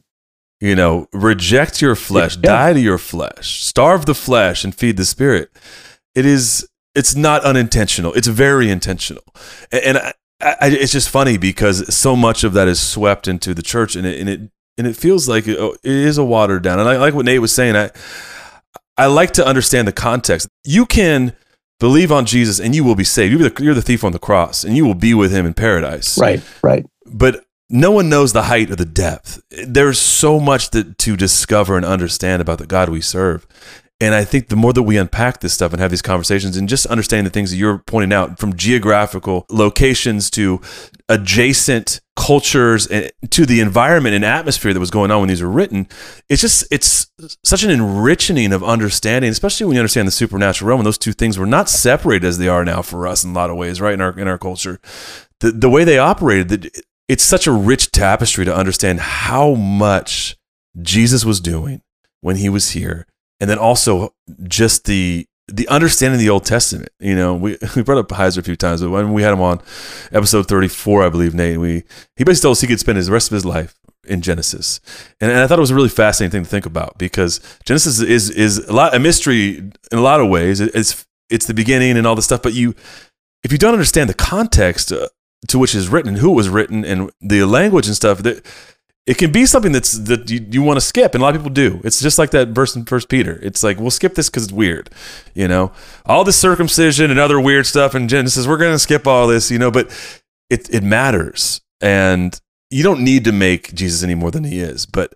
you know reject your flesh yeah. die to your flesh starve the flesh and feed the spirit it is it's not unintentional it's very intentional and, and I, it's just funny because so much of that is swept into the church, and it and it and it feels like it, it is a watered down. And I like what Nate was saying. I I like to understand the context. You can believe on Jesus, and you will be saved. You're the, you're the thief on the cross, and you will be with Him in paradise. Right, right. But no one knows the height or the depth. There's so much that, to discover and understand about the God we serve. And I think the more that we unpack this stuff and have these conversations and just understand the things that you're pointing out from geographical locations to adjacent cultures and to the environment and atmosphere that was going on when these were written, it's just, it's such an enriching of understanding, especially when you understand the supernatural realm. And those two things were not separated as they are now for us in a lot of ways, right? In our, in our culture, the, the way they operated, it's such a rich tapestry to understand how much Jesus was doing when he was here and then also just the the understanding of the Old Testament. You know, we, we brought up Heiser a few times, but when we had him on episode 34, I believe, Nate, we he basically told us he could spend his rest of his life in Genesis. And, and I thought it was a really fascinating thing to think about because Genesis is is a lot a mystery in a lot of ways. It's it's the beginning and all this stuff, but you if you don't understand the context uh, to which it's written, who it was written, and the language and stuff, that it can be something that's that you, you want to skip and a lot of people do. It's just like that verse in first peter. It's like we'll skip this because it's weird you know? All this circumcision and other weird stuff in genesis we're going to skip all this you know but it, it matters. And you don't need to make jesus any more than he is but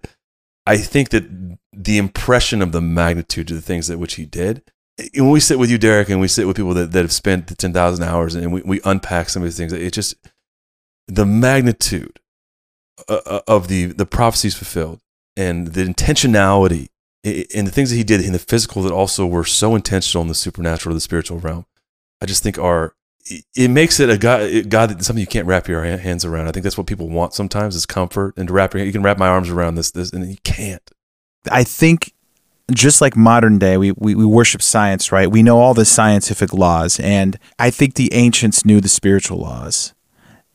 i think that the impression of the magnitude of the things that which he did eh, when we sit with you derek and we sit with people that, that have spent the 10000 hours and we, we unpack some of these things it just the magnitude uh, uh, of the the prophecies fulfilled and the intentionality and the things that he did in the physical that also were so intentional in the supernatural, the spiritual realm, I just think are it makes it a God, God something you can't wrap your hands around. I think that's what people want sometimes is comfort and to wrap your, you can wrap my arms around this, this, and you can't. I think just like modern day, we, we, we worship science, right? We know all the scientific laws, and I think the ancients knew the spiritual laws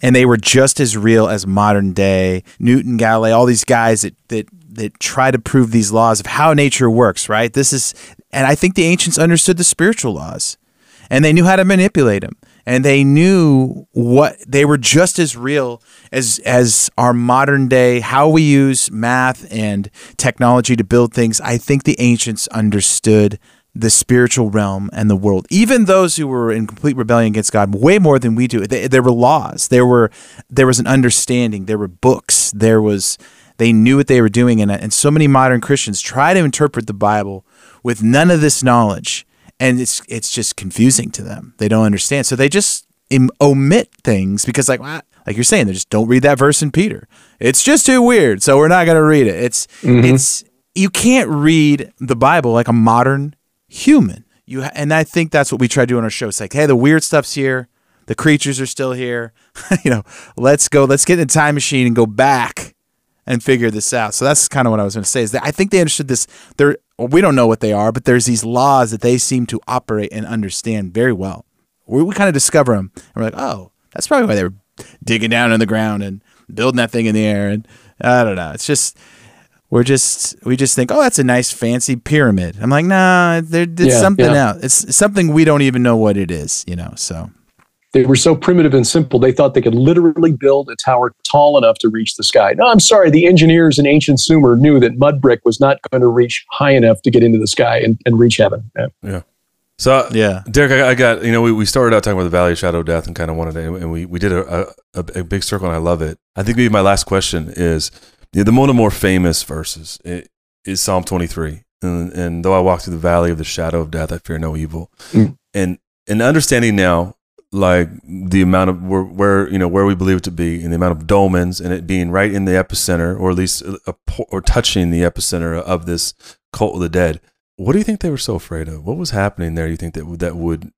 and they were just as real as modern day Newton, Galilei, all these guys that that that try to prove these laws of how nature works, right? This is and I think the ancients understood the spiritual laws and they knew how to manipulate them and they knew what they were just as real as as our modern day how we use math and technology to build things. I think the ancients understood the spiritual realm and the world. Even those who were in complete rebellion against God, way more than we do. They, there were laws. There were there was an understanding. There were books. There was they knew what they were doing, and and so many modern Christians try to interpret the Bible with none of this knowledge, and it's it's just confusing to them. They don't understand, so they just Im- omit things because like like you're saying, they just don't read that verse in Peter. It's just too weird, so we're not going to read it. It's mm-hmm. it's you can't read the Bible like a modern human. You ha- and I think that's what we try to do on our show. It's like, hey, the weird stuff's here. The creatures are still here. you know, let's go. Let's get in the time machine and go back and figure this out. So that's kind of what I was going to say. Is that I think they understood this. Well, we don't know what they are, but there's these laws that they seem to operate and understand very well. We, we kind of discover them, and we're like, oh, that's probably why they were digging down in the ground and building that thing in the air. And I don't know. It's just we're just we just think, oh, that's a nice fancy pyramid. I'm like, nah, there, it's yeah, something yeah. else. It's something we don't even know what it is, you know. So They were so primitive and simple, they thought they could literally build a tower tall enough to reach the sky. No, I'm sorry, the engineers in ancient Sumer knew that mud brick was not going to reach high enough to get into the sky and, and reach heaven. Yeah. yeah. So yeah, Derek, I, I, got you know we, we started out talking about the Valley of Shadow of Death and kind of wanted to, and we we did a, a, a big circle and I love it. I think maybe my last question is know, the one of the more famous verses is Psalm 23, and, and, though I walk through the valley of the shadow of death, I fear no evil. Mm. And and understanding now like the amount of where, where, you know where we believe it to be and the amount of dolmens and it being right in the epicenter or at least a, a, or touching the epicenter of this cult of the dead what do you think they were so afraid of what was happening there you think that that would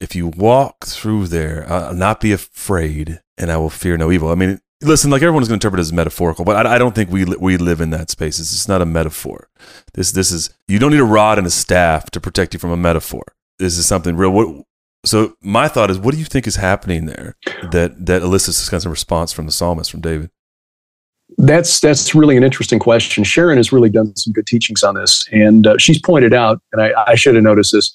if you walk through there uh, not be afraid and i will fear no evil i mean listen like everyone's going to interpret it as metaphorical but I, I, don't think we we live in that space it's just not a metaphor this this is you don't need a rod and a staff to protect you from a metaphor this is something real what so my thought is, what do you think is happening there that that elicits this kind of response from the psalmist, from David? That's that's really an interesting question. Sharon has really done some good teachings on this, and uh, she's pointed out, and I, I should have noticed this,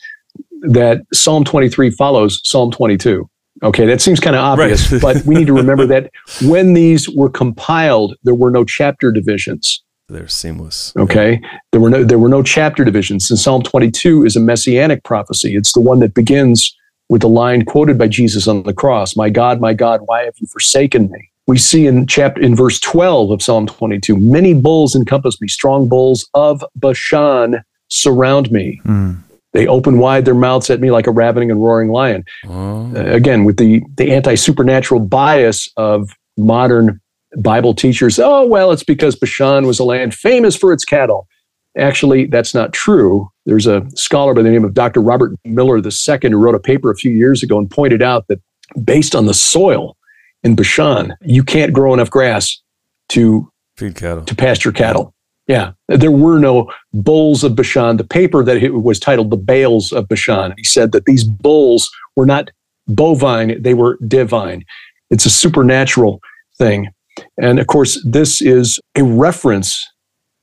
that Psalm 23 follows Psalm 22. Okay, that seems kind of obvious, right. but we need to remember that when these were compiled, there were no chapter divisions. They're seamless. Okay, yeah. there were no there were no chapter divisions. And Psalm 22 is a messianic prophecy. It's the one that begins with the line quoted by Jesus on the cross, "My God, my God, why have you forsaken me?" We see in chapter in verse 12 of Psalm 22, many bulls encompass me, strong bulls of Bashan surround me. Mm. They open wide their mouths at me like a ravening and roaring lion. Oh. Uh, again, with the the anti-supernatural bias of modern Bible teachers, oh well, it's because Bashan was a land famous for its cattle. Actually, that's not true. There's a scholar by the name of Dr. Robert Miller II who wrote a paper a few years ago and pointed out that based on the soil in Bashan, you can't grow enough grass to feed cattle, to pasture cattle. Yeah, there were no bulls of Bashan. The paper that it was titled "The Bales of Bashan." He said that these bulls were not bovine; they were divine. It's a supernatural thing, and of course, this is a reference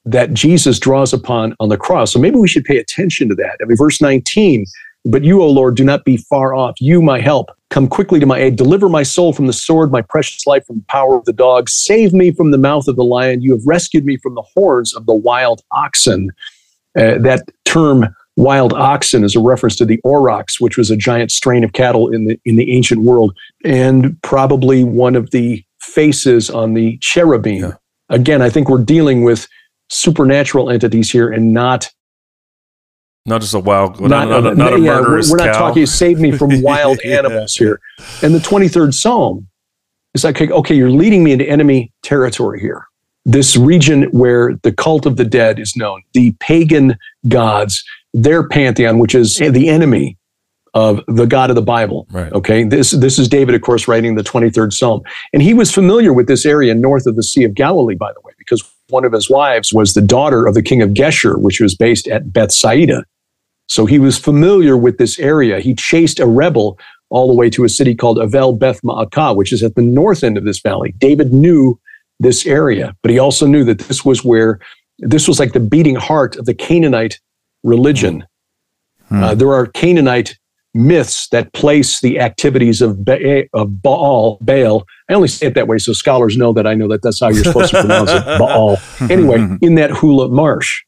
that Jesus draws upon on the cross. So maybe we should pay attention to that. I mean, verse 19, but you, O Lord, do not be far off. You, my help, come quickly to my aid. Deliver my soul from the sword, my precious life from the power of the dog. Save me from the mouth of the lion. You have rescued me from the horns of the wild oxen. Uh, that term, wild oxen, is a reference to the aurochs, which was a giant strain of cattle in the in the ancient world, and probably one of the faces on the cherubim. Yeah. Again, I think we're dealing with supernatural entities here and not not just a wild not, not, not, not a yeah, murderous we're, we're not cow. talking save me from wild animals here and the 23rd psalm is like okay you're leading me into enemy territory here this region where the cult of the dead is known the pagan gods their pantheon which is the enemy of the God of the Bible. Right. Okay. This this is David, of course, writing the 23rd Psalm. And he was familiar with this area north of the Sea of Galilee, by the way, because one of his wives was the daughter of the king of Geshur, which was based at Bethsaida. So he was familiar with this area. He chased a rebel all the way to a city called Avel Beth Maakah, which is at the north end of this valley. David knew this area, but he also knew that this was where this was like the beating heart of the Canaanite religion. Hmm. Uh, there are Canaanite myths that place the activities of, ba- of Baal, Baal. I only say it that way so scholars know that I know that that's how you're supposed to pronounce it, Baal. Anyway, in that Hula Marsh.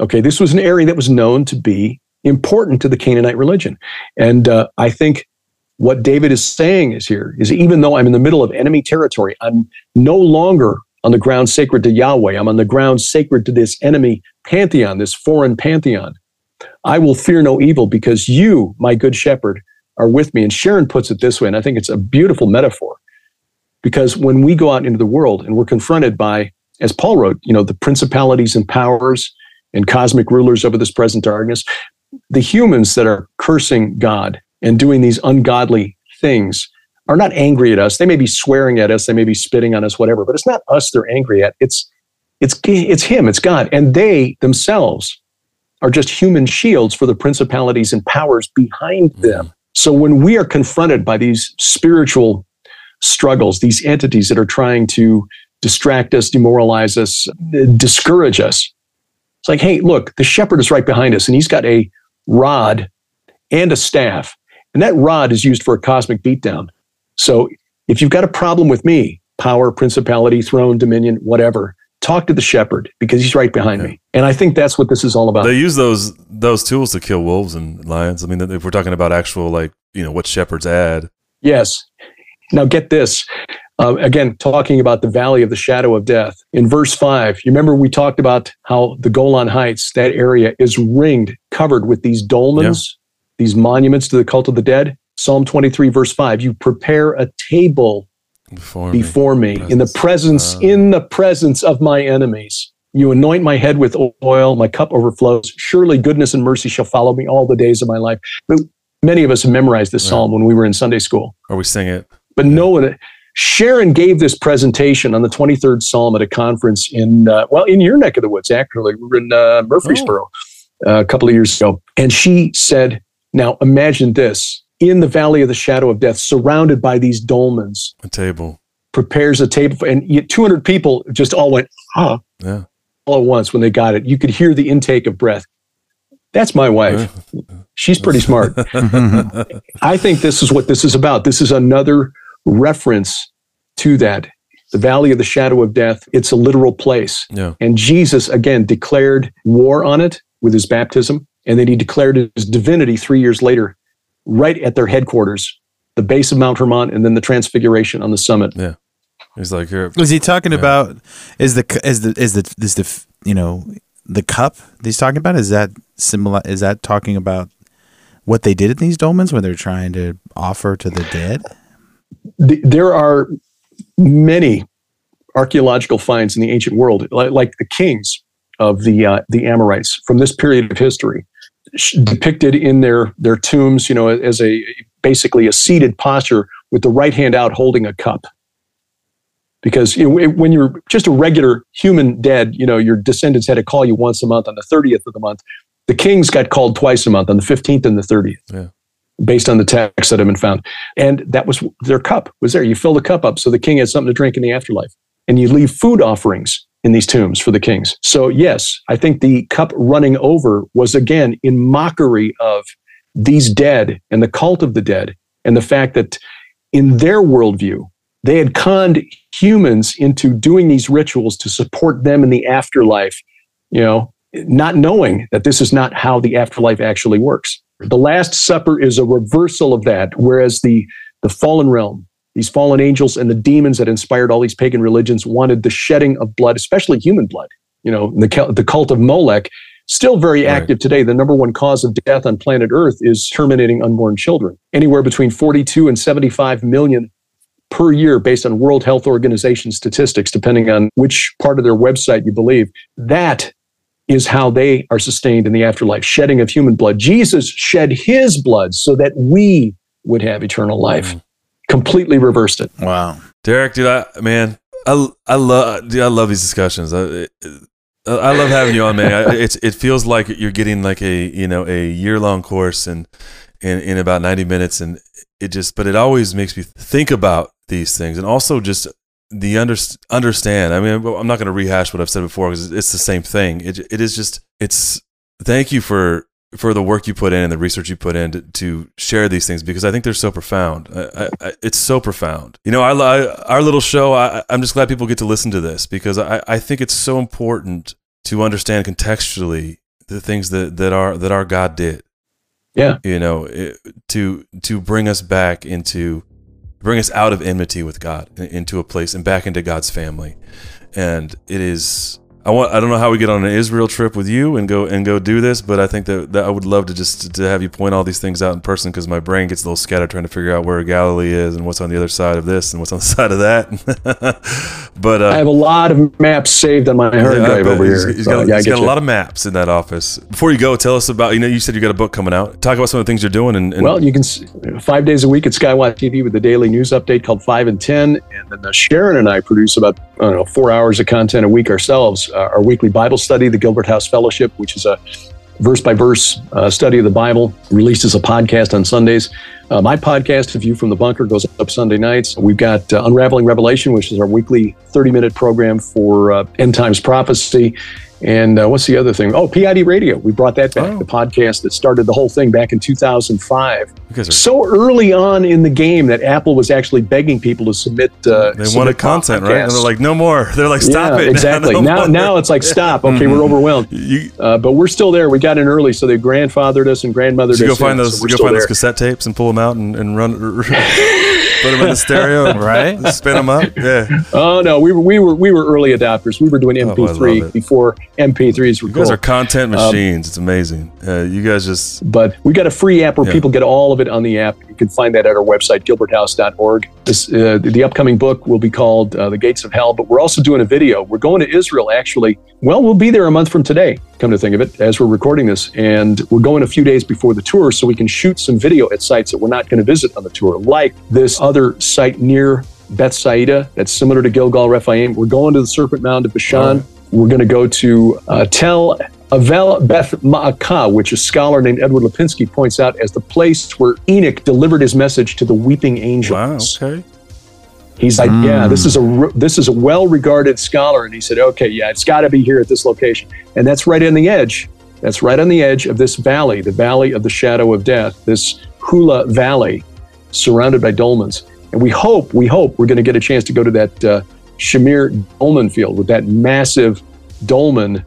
Okay, this was an area that was known to be important to the Canaanite religion. And uh, I think what David is saying is here is even though I'm in the middle of enemy territory, I'm no longer on the ground sacred to Yahweh. I'm on the ground sacred to this enemy pantheon, this foreign pantheon. I will fear no evil because you, my good shepherd, are with me. And Sharon puts it this way, and I think it's a beautiful metaphor. Because when we go out into the world and we're confronted by, as Paul wrote, you know, the principalities and powers and cosmic rulers over this present darkness, the humans that are cursing God and doing these ungodly things are not angry at us. They may be swearing at us, they may be spitting on us, whatever, but it's not us they're angry at. It's it's it's him, it's God. And they themselves are just human shields for the principalities and powers behind mm-hmm. them. So when we are confronted by these spiritual struggles, these entities that are trying to distract us, demoralize us, discourage us, it's like, hey, look, the shepherd is right behind us and he's got a rod and a staff. And that rod is used for a cosmic beatdown. So if you've got a problem with me, power, principality, throne, dominion, whatever, talk to the shepherd because he's right behind me. And I think that's what this is all about. They use those those tools to kill wolves and lions. I mean, if we're talking about actual like you know what shepherds add. Yes. Now get this. Uh, again, talking about the valley of the shadow of death. In verse five, you remember we talked about how the Golan Heights, that area, is ringed, covered with these dolmens, yeah. these monuments to the cult of the dead. Psalm 23, verse 5, you prepare a table before, before me, me in the presence. uh, in the presence of my enemies. You anoint my head with oil my cup overflows. Surely goodness and mercy shall follow me all the days of my life. But many of us have memorized this right. psalm when we were in sunday school. Or we sing it. But no one sharon gave this presentation on the 23rd psalm at a conference in uh, well in your neck of the woods actually we were in uh, murfreesboro oh. uh, a couple of years ago and she said now imagine this in the valley of the shadow of death, surrounded by these dolmens. A table. Prepares a table, and 200 people just all went, ah, yeah. all at once when they got it. You could hear the intake of breath. That's my wife. She's pretty smart. I think this is what this is about. This is another reference to that. The valley of the shadow of death, it's a literal place. Yeah. And Jesus, again, declared war on it with his baptism. And then he declared his divinity three years later right at their headquarters, the base of Mount Hermon, and then the Transfiguration on the summit. Yeah, he's like, here. Was he talking yeah. about? Is the is the is the is the you know the cup he's talking about? Is that similar? Is that talking about what they did in these dolmens when they're trying to offer to the dead? The, there are many archaeological finds in the ancient world, like, like the kings of the uh, the Amorites from this period of history depicted in their their tombs, you know, as a basically a seated posture with the right hand out holding a cup. Because you know, when you're just a regular human dead, you know, your descendants had to call you once a month on the 30th of the month. The kings got called twice a month on the 15th and the 30th. Yeah. Based on the texts that have been found. And that was their cup was there. You fill the cup up so the king had something to drink in the afterlife. And you leave food offerings in these tombs for the kings. So, yes, I think the cup running over was again in mockery of these dead and the cult of the dead, and the fact that in their worldview, they had conned humans into doing these rituals to support them in the afterlife, you know, not knowing that this is not how the afterlife actually works. The Last Supper is a reversal of that, whereas the, the fallen realm, these fallen angels and the demons that inspired all these pagan religions wanted the shedding of blood, especially human blood. You know, the, the cult of Molech, still very right. active today. The number one cause of death on planet Earth is terminating unborn children. Anywhere between 42 and 75 million per year based on World Health Organization statistics, depending on which part of their website you believe. That is how they are sustained in the afterlife, shedding of human blood. Jesus shed his blood so that we would have eternal life. Mm completely reversed it. Wow, Derek, dude, I man, I I love dude, I love these discussions. I, I love having you on, man. I, it's it feels like you're getting like a you know a year long course and in in about ninety minutes, and it just but it always makes me think about these things and also just the under, understand. I mean, I'm not going to rehash what I've said before because it's the same thing. It it is just it's thank you for for the work you put in and the research you put in to, to share these things because I think they're so profound. I, I, it's so profound. You know, I, I our little show. I, am just glad people get to listen to this because I, I think it's so important to understand contextually the things that that our that our God did. Yeah, you know, it, to to bring us back into bring us out of enmity with God into a place and back into God's family, and it is I want I don't know how we get on an Israel trip with you and go and go do this, but I think that, that I would love to just to have you point all these things out in person because my brain gets a little scattered trying to figure out where Galilee is and what's on the other side of this and what's on the side of that. but uh, I have a lot of maps saved on my hard yeah, drive over he's, here. He's got, yeah, he's got a lot of maps in that office. Before you go, tell us about you know you said you got a book coming out. Talk about some of the things you're doing. And, and well, you can five days a week at Skywatch TV with the daily news update called Five and Ten, and then uh, Sharon and I produce about I don't know four hours of content a week ourselves. Uh, our weekly Bible study, the Gilbert House Fellowship, which is a verse by verse study of the Bible, released as a podcast on Sundays. Uh, my podcast, View from the Bunker, goes up Sunday nights. We've got uh, Unraveling Revelation, which is our weekly 30 minute program for uh, end times prophecy. And uh, what's the other thing? Oh, PID Radio. We brought that back, the podcast that started the whole thing back in 2005. guys are- So early on in the game that Apple was actually begging people to submit. Uh, They submit wanted content, right? And they're like, no more. They're like, stop Yeah, it. Exactly. No now, more. now it's like, stop. Okay, we're overwhelmed. Uh, but we're still there. We got in early, so they grandfathered us and grandmothered Did you go us. find in, those? so we're go still find those cassette tapes and pull them out and, and run, put them in the stereo, Right. Spin them up. Yeah. Oh no, we were we were we were early adopters. We were doing Oh, MP3 love it. before MP3s were You guys cool. are content Um, machines. it's amazing. Uh, you guys just but we got a free app where Yeah. people get all of it on the app. You can find that at our website, gilberthouse.org. This, uh, the upcoming book will be called uh, The Gates of Hell, but we're also doing a video. We're going to Israel, actually. Well, we'll be there a month from today, come to think of it, as we're recording this. And we're going a few days before the tour so we can shoot some video at sites that we're not going to visit on the tour, like this other site near Bethsaida that's similar to Gilgal Rephaim. We're going to the Serpent Mound of Bashan. We're going to go to uh, Tel Avel Beth Ma'akah, which a scholar named Edward Lipinski points out as the place where Enoch delivered his message to the weeping angels. wow. Okay. He's like, yeah, this is a r- this is a well-regarded scholar, and he said, okay, yeah, it's got to be here at this location, and that's right on the edge. That's right on the edge of this valley, the valley of the shadow of death, this Hula Valley, surrounded by dolmens. And we hope, we hope, we're going to get a chance to go to that uh, Shamir Dolmen field with that massive dolmen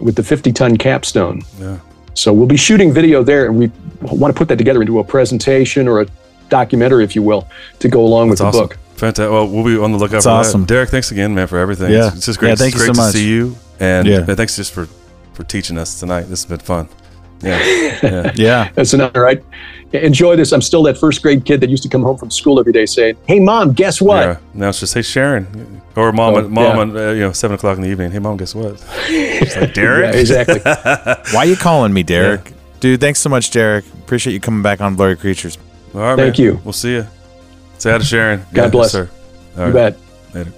with the 50-ton capstone. Yeah. So we'll be shooting video there, and we want to put that together into a presentation or a documentary, if you will, to go along with That's the awesome. book. Fantastic. Well, we'll be on the lookout That's for awesome. that. Derek, thanks again, man, for everything. Yeah. It's, it's just great. Yeah, thank it's you great so to see you. And Yeah. man, thanks just for, for teaching us tonight. This has been fun. Yeah. Yeah. Yeah. That's an honor, right? Enjoy this. I'm still that first grade kid that used to come home from school every day saying, "Hey, mom, guess what?" Yeah. Now it's just, hey, Sharon. Or mom, Oh, mom, yeah. uh, you know, seven o'clock in the evening. Hey, mom, guess what? It's like, Derek? Yeah, exactly. Why are you calling me, Derek? Dude, thanks so much, Derek. Appreciate you coming back on Blurry Creatures. All right, Thank man. you. We'll see you. Say hi to Sharon. God Yeah, bless. Sir. All You right. bet. Later.